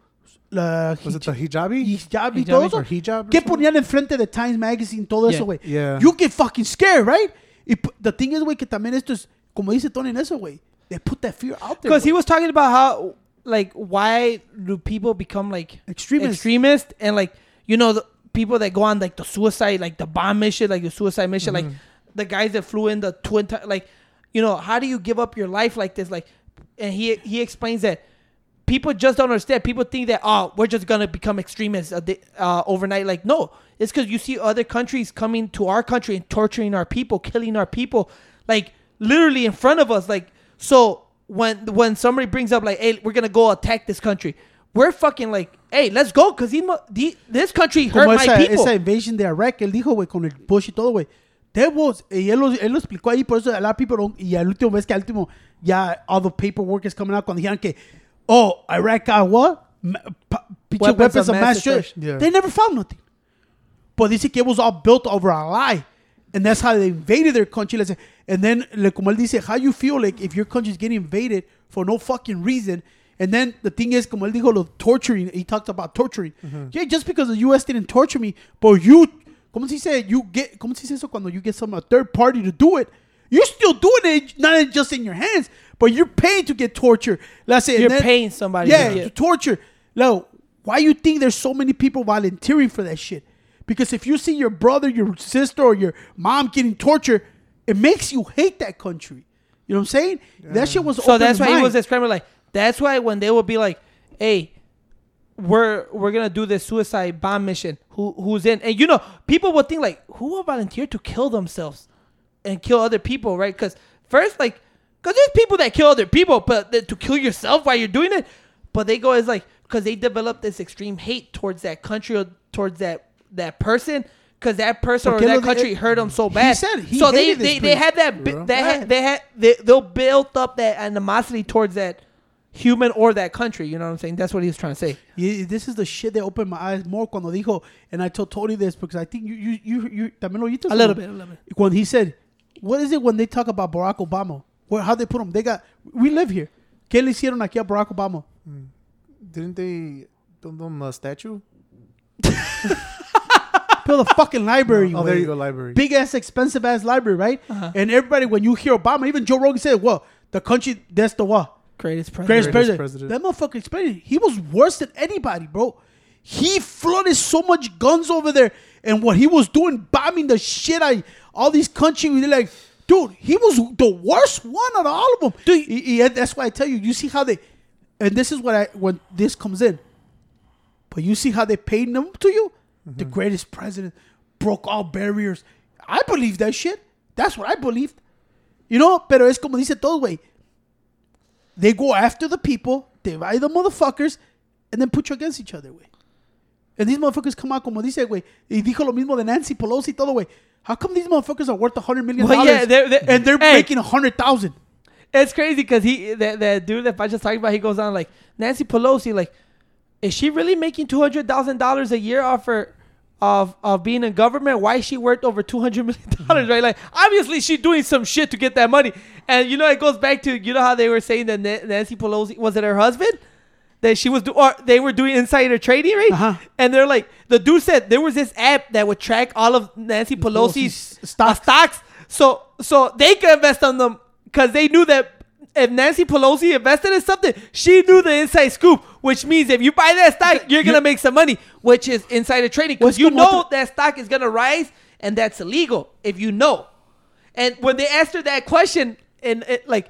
A: la
C: Was it the hijabi?
A: hijab y
B: Hijabi
A: todo eso?
C: or hijab or
A: ¿Qué
C: something?
A: ponían enfrente de Times Magazine todo eso,
B: Yeah.
A: güey?
C: Yeah.
A: You get fucking scared, right? Y p- the thing is, güey, que también esto es como dice Tony en eso, güey. They put that fear out there.
B: Because he was talking about how, like, why do people become like
A: Extremists.
B: extremist and like, you know, the people that go on like the suicide, like the bomb mission, like the suicide mission, like the guys that flew in the twin, ti- like, you know, how do you give up your life like this? Like, and he he explains that people just don't understand. People think that oh, we're just gonna become extremists uh, uh, overnight. Like, no, it's because you see other countries coming to our country and torturing our people, killing our people, like literally in front of us. Like, so when when somebody brings up like, hey, we're gonna go attack this country, we're fucking like, hey, let's go, cause he, mu- this country hurt
A: como
B: my
A: esa,
B: people.
A: esa invasion de Iraq, él dijo, güey, con el Bush y todo, güey. There was, y él lo, él lo explicó ahí, por eso a lot of people don't, y al último vez que al último, ya all the paperwork is coming out cuando dijeron que, oh, Iraq got what? Ma- pa-
B: Weapons
A: weapons,
B: of
A: of
B: mass
A: mass
B: destruction.
A: destruction.
C: Yeah.
A: They never found nothing. But dice que it was all built over a lie. And that's how they invaded their country. Let's say. And then, like, como él dice, how you feel like if your country is getting invaded for no fucking reason. And then the thing is, como él dijo, lo torturing. He talked about torturing. Yeah, just because the U.S. didn't torture me, but you, como se dice, you get, como se dice eso cuando you get some a third party to do it. You're still doing it, not just in your hands, but you're paying to get tortured. Let's say,
B: You're
A: then-
B: paying somebody.
A: yeah,
B: to
A: to torture. Now, why you think there's so many people volunteering for that shit? Because if you see your brother, your sister, or your mom getting tortured, it makes you hate that country. You know what I'm saying? That shit was
B: So that's
A: to
B: why he was describing like that's why when they would be like, "Hey, we're we're gonna do this suicide bomb mission. Who who's in?" And you know, people would think like, "Who will volunteer to kill themselves and kill other people?" Right? Because first, like, because there's people that kill other people, but th- to kill yourself while you're doing it, but they go as like because they develop this extreme hate towards that country or towards that that person. Because that person or that
A: lo
B: country hurt them so
A: he
B: bad,
A: said he
B: so they
A: this
B: they, they had that bi-
C: Bro.
B: they
A: Yeah.
B: had they had they they'll build up that animosity towards that human or that country. You know what I'm saying? That's what he was trying to say.
A: Yeah, this is the shit that opened my eyes more cuando dijo, and I told Tony this because I think you you you, you también lo oíste,
B: A little bit, a little bit.
A: When he said, "What is it when they talk about Barack Obama? Where how they put him? They got we live here. ¿Qué le hicieron aquí a Barack Obama? Mm.
C: Didn't they build them a statue?
A: Build a fucking library.
C: Oh, there you go, library.
A: big ass, expensive ass library, right?
B: Uh-huh.
A: And everybody, when you hear Obama, even Joe Rogan said, "Well, the country that's the what
B: Greatest president.
A: greatest
C: Greatest
A: president."
C: president.
A: That motherfucker explained. He was worse than anybody, bro. He flooded so much guns over there, and what he was doing, bombing the shit out of all these countries. They're like, dude, he was the worst one out of all of them. Dude, he- he- that's why I tell you. You see how they, and this is what I when this comes in. But you see how they paid them to you? The mm-hmm. greatest president broke all barriers. I believe that shit. That's what I believed. You know, pero es como dice todo, güey. They go after the people, they divide the motherfuckers, and then put you against each other, güey. And these motherfuckers come out como dice, güey. Y dijo lo mismo de Nancy Pelosi todo, güey. How come these motherfuckers are worth a hundred million
B: Well,
A: dollars
B: yeah, they're- they're-
A: and they're
B: hey.
A: making a hundred thousand?
B: It's crazy because he that, that dude that Pacha's talking about, he goes on like Nancy Pelosi, like, is she really making two hundred thousand dollars a year off her of of being in government? Why she worth over two hundred million dollars? Right? Like, obviously she's doing some shit to get that money. And you know, it goes back to you know how they were saying that Nancy Pelosi was it her husband that she was do or they were doing insider trading, right?
A: Uh-huh.
B: And they're like, the dude said there was this app that would track all of Nancy Pelosi's
A: Pelosi's
B: stocks.
A: stocks.
B: stocks. So so they could invest on them because they knew that if Nancy Pelosi invested in something, she knew the inside scoop, which means if you buy that stock, you're gonna make some money, which is insider trading because you know that stock is gonna rise, and that's illegal if you know. And when they asked her that question, and it, like,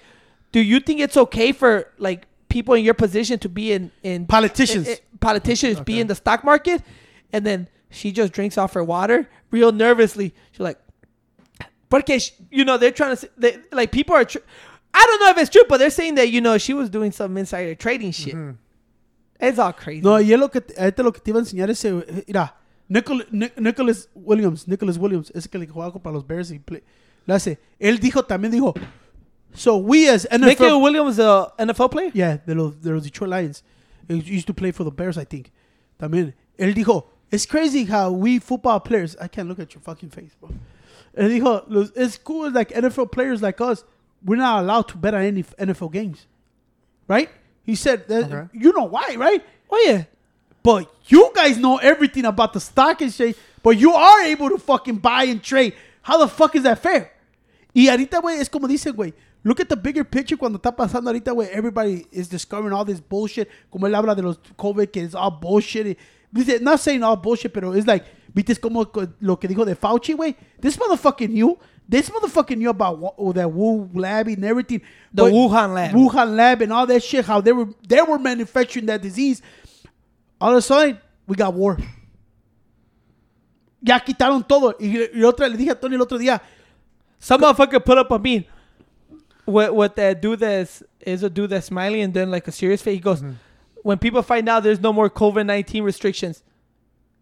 B: do you think it's okay for like people in your position to be in in
A: Politicians.
B: in- in- politicians be in the stock market? And then she just drinks off her water real nervously. She's like, Porque you know they're trying to they, like people are. Tr- I don't know if it's true, but they're saying that you know she was doing some insider trading shit. It's all crazy.
A: No, y es lo que, ahorita lo que te iba a enseñar ese, mira, Nicol, Nic- Nicholas Williams, Nicholas Williams, ese que le jugaba para los Bears y play, le hace, él dijo, también dijo, so we as NFL,
B: Nicky Williams, the NFL player.
A: yeah, de los, de los Detroit Lions, he used to play for the Bears, I think, también, él dijo, it's crazy how we football players, I can't look at your fucking face, bro. Él dijo, los, it's cool like NFL players like us, we're not allowed to bet on any NFL games, right? He said, that,
C: Okay.
A: you know why, right?
B: Oh yeah.
A: But you guys know everything about the stock and exchange, but you are able to fucking buy and trade. How the fuck is that fair? Y ahorita, güey, es como dicen, güey. Look at the bigger picture cuando está pasando ahorita, güey. Everybody is discovering all this bullshit. Como él habla de los COVID, que es all bullshit. Dice, not saying all bullshit, pero it's like, viste como co- lo que dijo de Fauci, güey. This motherfucking knew. This motherfucking knew about wa- that Wu lab and everything.
B: The
A: But-
B: Wuhan lab.
A: Wuhan lab and all that shit. How they were they were manufacturing that disease. All of a sudden, we got war. Ya quitaron todo. Y, y otra le dije a Tony el otro día,
B: Some motherfucker put up a meme with, with that dude that's is a dude that's smiling and then like a serious face. He goes, mm-hmm. When people find out there's no more COVID nineteen restrictions,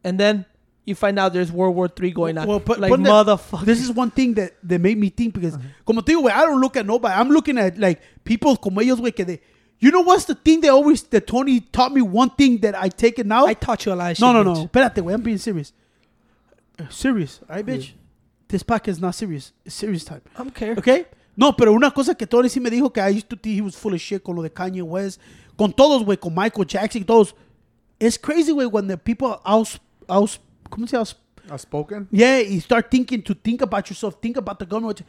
B: and then you find out there's World War Three going on.
A: Well, but-
B: like motherfucker.
A: This is one thing that, that made me think because, como te digo, I don't look at nobody. I'm looking at like people como ellos, güey, que de, you know what's the thing that always, that Tony taught me one thing that I take it now?
B: I taught you a lot of shit.
A: no, no, no.
B: bitch.
A: Espérate, güey, I'm being serious. Uh, serious, all right, bitch? This podcast is not serious. It's serious time.
B: I don't care.
A: ¿Ok? No, pero una cosa que Tony sí me dijo que I used to think he was full of shit con lo de Kanye West. Con todos, güey, con Michael Jackson y todos. It's crazy, güey, when the people out, out, ¿cómo se llama?
C: Outspoken.
A: Yeah, you start thinking to think about yourself, think about the government.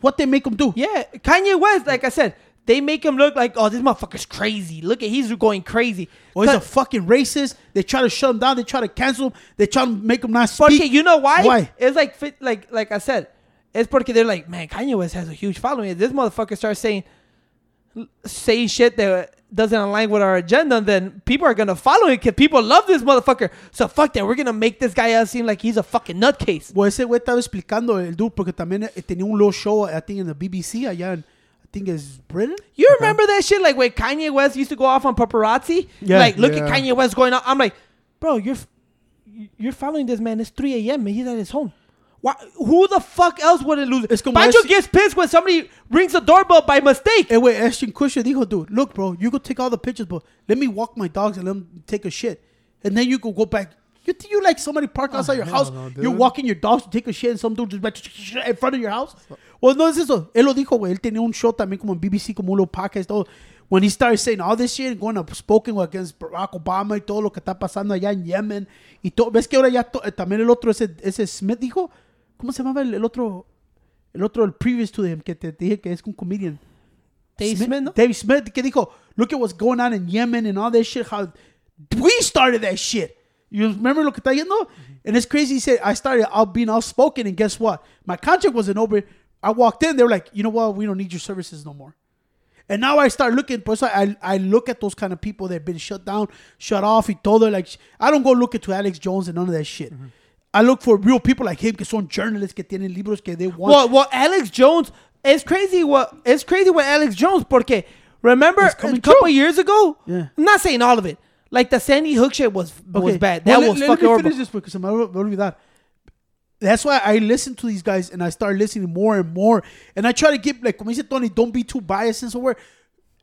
A: What they make them do.
B: Yeah, Kanye West, like I said, they make him look like, oh, this motherfucker's crazy. Look at he's going crazy.
A: Or he's a fucking racist. They try to shut him down. They try to cancel him. They try to make him not
B: Porque
A: speak.
B: you know why?
A: Why?
B: It's like like like I said, it's porque they're like, man, Kanye West has a huge following. If this motherfucker starts saying saying shit that doesn't align with our agenda, then people are gonna follow it because people love this motherfucker. So fuck that. We're gonna make this guy out seem like he's a fucking nutcase.
A: Well, ese güey estaba explicando el dude porque también eh, tenía un low show, I think, in the BBC allá en, I think it's Britain.
B: You remember that shit? Like when Kanye West used to go off on paparazzi?
A: Yeah.
B: Like, look
C: Yeah.
B: at Kanye West going out. I'm like, bro, you're you're following this man. It's 3 a.m. and he's at his home. Why, who the fuck else would it lose?
A: Es como
B: Pancho
A: ese-
B: gets pissed when somebody rings the doorbell by mistake.
A: Hey, wait, Ashton Kutcher dijo, dude, look, bro, you go take all the pictures, but let me walk my dogs and let them take a shit. And then you go go back. You think you like somebody park outside your house?
C: no,
A: you're walking your dogs to take a shit and some dude just like in front of your house? Well, no es eso. Él lo dijo, güey. Él tenía un show también como en BBC, como un little podcast. Todo. When he started saying all this shit and going up spoken against Barack Obama y todo lo que está pasando allá en Yemen y todo. ¿Ves que ahora ya to- eh, también el otro, ese, ese Smith dijo? ¿Cómo se llamaba el, el otro? El otro, el previous to him, que te dije que es un comedian.
B: Dave Smith, ¿no?
A: David Smith, que dijo, look at what's going on in Yemen and all that shit. How we started that shit. You remember lo que está yendo? And it's crazy. He said, I started out being outspoken, and guess what? My contract wasn't over. I walked in, they were like, you know what? We don't need your services no more. And now I start looking, pues I, I look at those kind of people that have been shut down, shut off, y todo. Like, I don't go look to Alex Jones and none of that shit. I look for real people like him, que son journalists, que tienen libros que they want.
B: Well, well, Alex Jones. It's crazy. What it's crazy with Alex Jones. Porque remember a couple
A: true.
B: years ago.
A: Yeah.
B: I'm not saying all of it. Like the Sandy Hook shit was was bad. That
A: Well,
B: was
A: let,
B: fucking
A: let me finish this because I'm olvidar. That's why I listen to these guys and I start listening more and more. And I try to give, like, como dice Tony, don't be too biased and so where.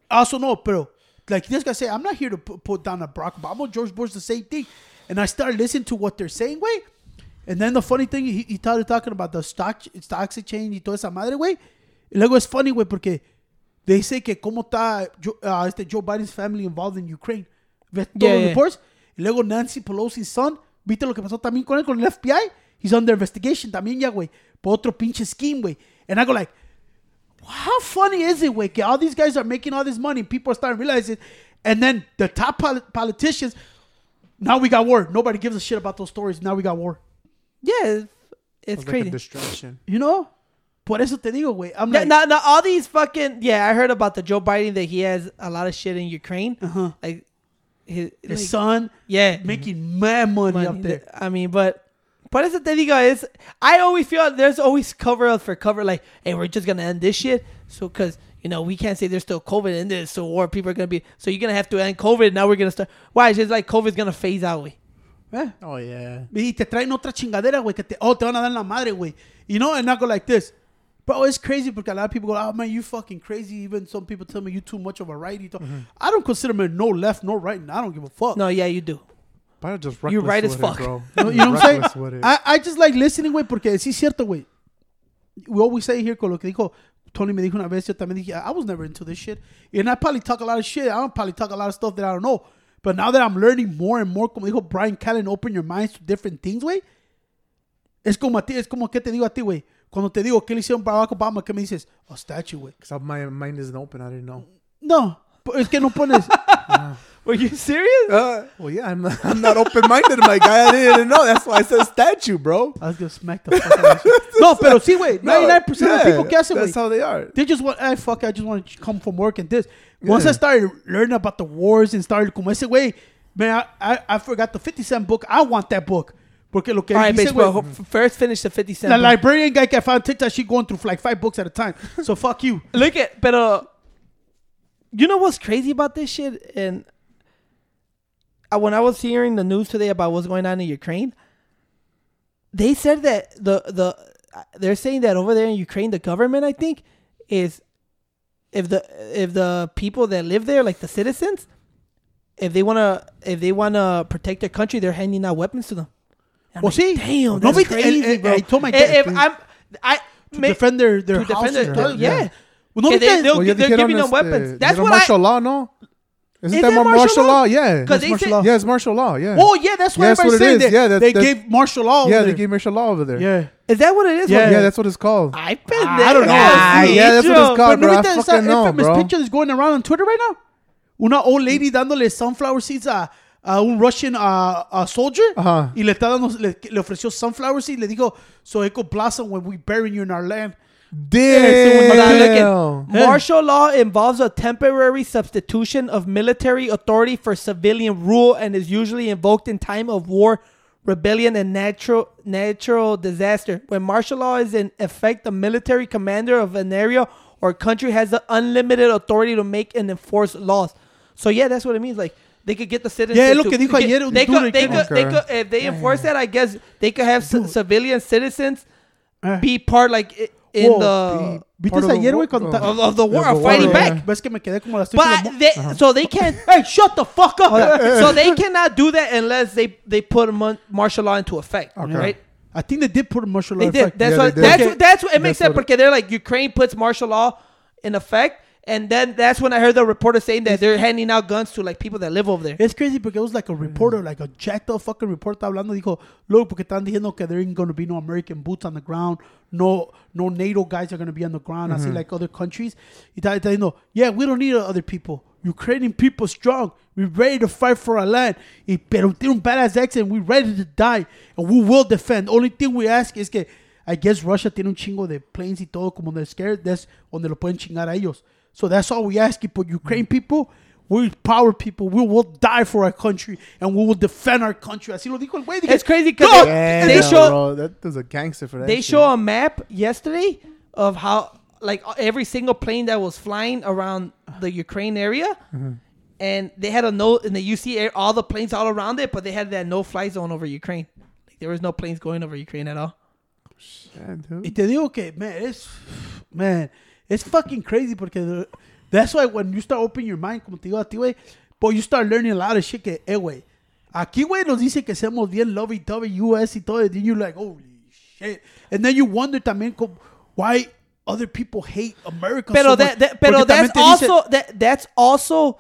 A: Also, no, pero, like, this guy say, I'm not here to put, put down a Barack Obama, George Bush, the same thing. And I started listening to what they're saying, way. And then the funny thing, he, he started talking about the stock, stocks exchange y toda esa madre, güey. Y luego es funny, güey, porque they say que cómo está Joe, uh, este Joe Biden's family involved in Ukraine. ves todos
B: Yeah,
A: los
B: yeah.
A: reports. Y luego Nancy Pelosi's son, ¿viste lo que pasó también con él, con el FBI? He's under investigation también ya, güey, por otro pinche scheme, güey. And I go like, how funny is it, güey, que all these guys are making all this money, people are starting to realize it, and then the top poli- politicians, now we got war. Nobody gives a shit about those stories. Now we got war.
B: Yeah, it's, it's
C: It's like
B: crazy.
C: a distraction.
A: You know? Por eso te digo, güey. I'm
B: Yeah,
A: like,
B: now, now all these fucking yeah, I heard about the Joe Biden that he has a lot of shit in Ukraine.
A: uh-huh.
B: Like his,
A: his
B: like,
A: son
B: yeah,
A: making mad money,
B: money.
A: up there.
B: I mean, but por eso te digo is I always feel there's always cover up for cover. Like, hey, we're just gonna end this shit. So, cause you know we can't say there's still COVID in this, so or people are gonna be. So you're gonna have to end COVID. Now we're gonna start. Why? It's just like COVID's gonna phase out. Way.
A: Eh.
C: Oh yeah.
A: Y te traen otra chingadera, güey, que te, oh, te van a dar la madre, güey. You know, and I go like this. Bro, it's crazy because a lot of people go, oh, man, you fucking crazy. Even some people tell me you too much of a righty. I don't consider me no left, no right, and I don't give a fuck.
B: No, yeah, you do.
C: But just
B: You're
C: reckless
B: right as
C: with it,
B: fuck.
C: bro.
A: You know, you know what I'm saying? I, I just like listening, güey, porque sí es cierto, güey. We always say here con lo que dijo Tony me dijo una vez, yo también dije, I was never into this shit. And I probably talk a lot of shit. I don't probably talk a lot of stuff that I don't know. But now that I'm learning more and more, como dijo Bryan Callen, open your minds to different things, güey. Es como a ti, es como que te digo a ti, güey. Cuando te digo que le hicieron Barack Obama, ¿qué me dices? A statue, güey.
C: Cause my mind isn't open. I didn't know.
A: No, es que no pones.
B: Were you serious?
C: Uh, well, yeah, I'm not, I'm not open minded, my guy. I didn't know. That's why I said statue, bro.
A: I was gonna smack the fuck out of you. No, pero sí, güey. 99% of
C: yeah,
A: people que hacen, güey.
C: That's how they are.
A: They just want, I fuck, I just want to come from work and this. Once
C: Yeah.
A: I started learning about the wars and started como ese güey, man, I, I, I forgot the 50 Cent book. I want that book. Porque lo que
B: All right,
A: dice,
B: bitch, bro.
A: güey,
B: f- First, finish the 50 cent.
A: la
B: book.
A: librarian guy que I found TikTok, she going through like five books at a time. So fuck you.
B: Look at, pero you know what's crazy about this shit? And uh, when I was hearing the news today about what's going on in Ukraine, they said that the the uh, they're saying that over there in Ukraine, the government, I think, is if the if the people that live there, like the citizens, if they wanna if they wanna protect their country, they're handing out weapons to them. And
A: Well,
B: like,
A: see,
B: damn, that's
A: but-
B: crazy,
A: and- and
B: bro.
A: I told my
B: If-
A: dad,
B: if
A: dude,
B: I'm, I
A: To
B: may-
A: defend their, their
B: to defend their,
A: todo.
B: yeah.
A: Well, no,
B: Que
A: viste-
B: they- they'll-
C: Well, ya
B: they're
C: dijeron
B: giving them
C: este,
B: weapons. That's what
C: martial
B: I.
C: law, no? Isn't
B: Is
C: that,
B: that martial
C: martial
B: law?
C: law? Yeah.
B: 'Cause they
A: martial
B: said-
A: law.
C: Yeah, it's martial law. Yeah.
A: Oh, yeah, that's what
C: Yeah, that's
A: everybody's
C: what it
A: saying.
C: is.
A: They,
C: Yeah, that-
A: they
C: that-
A: gave martial law.
C: yeah,
A: over
C: they
A: there.
C: gave martial law over there.
A: Yeah.
B: Is that what it is?
A: Yeah.
C: Yeah, that's what it's called.
B: I've been there.
A: I don't know.
C: Ah, yeah, that's what it's called.
A: Pero no
C: bro, I
A: viste esa
C: fucking know,
A: infamous
C: bro.
A: picture that's going around on Twitter right now? Una old lady dándole sunflower seeds a, a un Russian uh, a soldier
C: Ajá.
A: y le, está dando, le, le ofreció sunflower seeds. Le dijo, so it could blossom when we bury you in our land.
B: Look
C: Damn.
B: at- Martial law involves a temporary substitution of military authority for civilian rule and is usually invoked in time of war, rebellion, and natural natural disaster. When martial law is in effect, the military commander of an area or country has the unlimited authority to make and enforce laws. So yeah, that's what it means. Like they could get the citizens.
A: Yeah, look, lo
B: to-
A: dijo ayer
B: They could, they could, they could, if they enforce that, I guess they could have c- civilian citizens
A: Eh.
B: be part like i- in
A: Whoa,
B: the
A: ¿Viste
C: Part of the
A: ayer,
C: war-
A: güey? cuando
C: uh,
A: ta-
B: of, of the war
C: Of
B: of
C: the war,
B: fighting
C: yeah.
B: back.
A: Ves que me quedé como las
B: But
A: estoy como-
B: they, so they can't.
A: Hey, shut the fuck up!
B: so they cannot do that unless they they put mon- martial law into effect,
C: Okay.
B: right?
A: I think they did put a martial law
B: They did.
A: effect.
B: That's
C: Yeah,
B: what.
C: they did.
B: That's
A: Okay.
B: what. That's what. It makes
C: That's
B: sense
C: what it-
B: because they're like Ukraine puts martial law in effect, and then that's when I heard the reporter saying that they're handing out guns to like people that live over there.
A: It's crazy because it was like a mm. reporter, like a jacked up fucking reporter hablando. Dijo, look, porque están diciendo que there ain't going to be no American boots on the ground. No no NATO guys are going to be on the ground. I see mm-hmm. like other countries. Y está, está diciendo, yeah, we don't need other people. Ukrainian people strong. We're ready to fight for our land. Y, pero tiene un badass accent. We're ready to die. And we will defend. Only thing we ask is que, I guess Russia tiene un chingo de planes y todo como they're scared. That's donde lo pueden chingar a ellos. So that's all we ask you. But Ukraine mm. people, we're power people. We will die for our country and we will defend our country. Así lo dijo el güey.
B: It's crazy because
A: "Dog,
B: they,
C: Damn,
B: they show
C: bro, that was a gangster for that.
B: they
C: shit.
B: show a map yesterday of how like every single plane that was flying around the Ukraine area, mm-hmm. and they had a no and the UC air, all the planes all around it, but they had that no fly zone over Ukraine. Like, there was no planes going over Ukraine at all.
C: Yeah, dude.
A: Y te digo que, man, it's, man, it's fucking crazy because that's why when you start opening your mind, como te digo a ti, güey, but you start learning a lot of shit que, eh, güey, aquí, güey, nos dice que somos bien lovey-dovey US y todo, and then you're like, holy shit. And then you wonder también como, why other people hate America
B: Pero
A: so
B: that,
A: much.
B: that pero that's also that that's also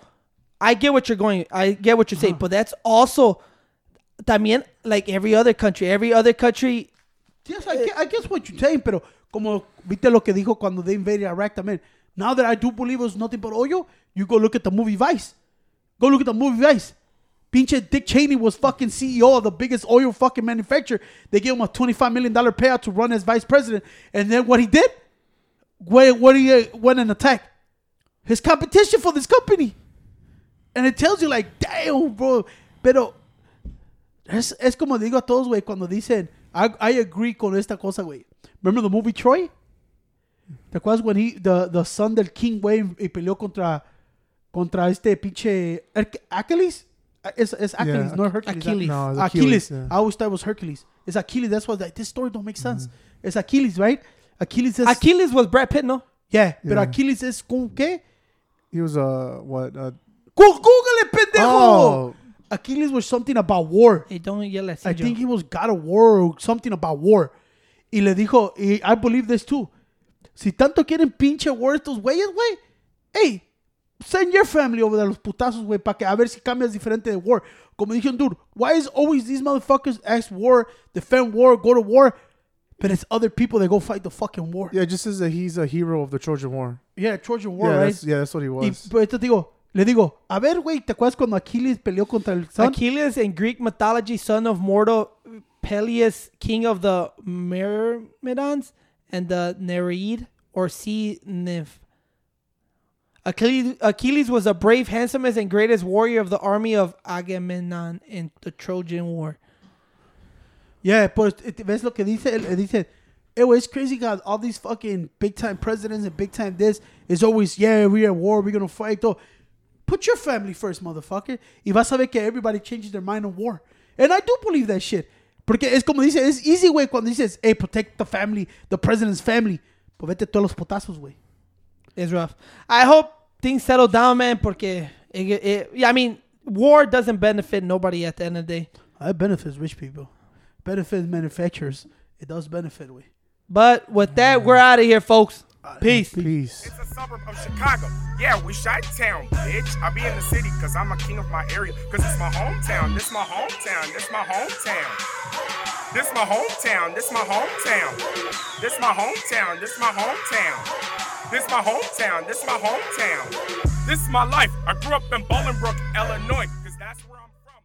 B: I get what you're going. I get what you're saying, but that's also también like every other country. Every other country.
A: Yes, I, get, I guess what you're saying, pero como viste lo que dijo cuando they invaded Iraq también. Now that I do believe it was nothing but oil, you go look at the movie Vice. Go look at the movie Vice. Pinche Dick Cheney was fucking CEO of the biggest oil fucking manufacturer. They gave him a $25 million payout to run as vice president. And then what he did? What, what he uh, went and attacked? His competition for this company. And it tells you like, damn, bro. Pero es, es como digo a todos, güey, cuando dicen, I, I agree con esta cosa, güey. Remember the movie Troy? ¿Te acuerdas when he, the, the son del King, güey, y peleó contra, contra este pinche Herc- Achilles? It's, es Achilles,
C: Yeah.
A: no Hercules.
B: Achilles.
C: No, it's
A: Achilles.
C: Achilles, yeah.
A: I always thought it was Hercules. It's Achilles. That's why like, this story don't make sense. It's Achilles, right? Achilles is...
B: Achilles was Brad Pitt, no?
A: yeah, pero
C: Yeah.
A: Achilles es con qué?
C: He was uh what uh
A: Go- Google it, pendejo!
C: oh
A: Achilles was something about war.
B: Hey, don't yell at
A: I think he was God of War or something about war. Y le dijo, y I believe this too. Si tanto quieren pinche war estos güeyes, güey. Hey, send your family over there los putazos, güey, para que a ver si cambias diferente de war. Como dijeron, dude, why is always these motherfuckers ask war, defend war, go to war, but it's other people that go fight the fucking war.
C: yeah, just says that he's a hero of the Trojan War.
A: Yeah, Trojan War,
C: yeah,
A: right?
C: that's, yeah, that's what he
A: Y
C: was.
A: pues te digo, le digo, a ver, güey, ¿te acuerdas cuando Aquiles peleó contra el son?
B: Achilles in Greek mythology, son of mortal Peleus, king of the Myrmidons and the Nereid or sea nymph. Achilles, Achilles was the brave, handsomest, and greatest warrior of the army of Agamemnon in the Trojan War.
A: Yeah, pues eh, ves lo que dice, él dice, eh, güey, it's crazy God, all these fucking big time presidents and big time this is always, yeah, we're at war, we're gonna fight. Though. Put your family first, motherfucker. Y vas a ver que everybody changes their mind on war. And I do believe that shit. Porque es como dice, es easy, güey, cuando dices, hey, protect the family, the president's family. Pues vete todos los potazos, güey.
B: It's rough. I hope things settle down, man, porque, it, it, yeah, I mean, war doesn't benefit nobody at the end of the day.
A: Ah, it benefits rich people. Benefits manufacturers. It does benefit, güey.
B: But with that, we're out of here, folks. Uh, peace.
C: Peace.
D: It's a suburb of Chicago. Yeah, we shot town, bitch. I be in the city cause I'm a king of my area. Cause it's my hometown. This my hometown. This my hometown. This my hometown. This my hometown. This my hometown. This my hometown. This my hometown. This my hometown. This is my life. I grew up in Bolingbrook, Illinois.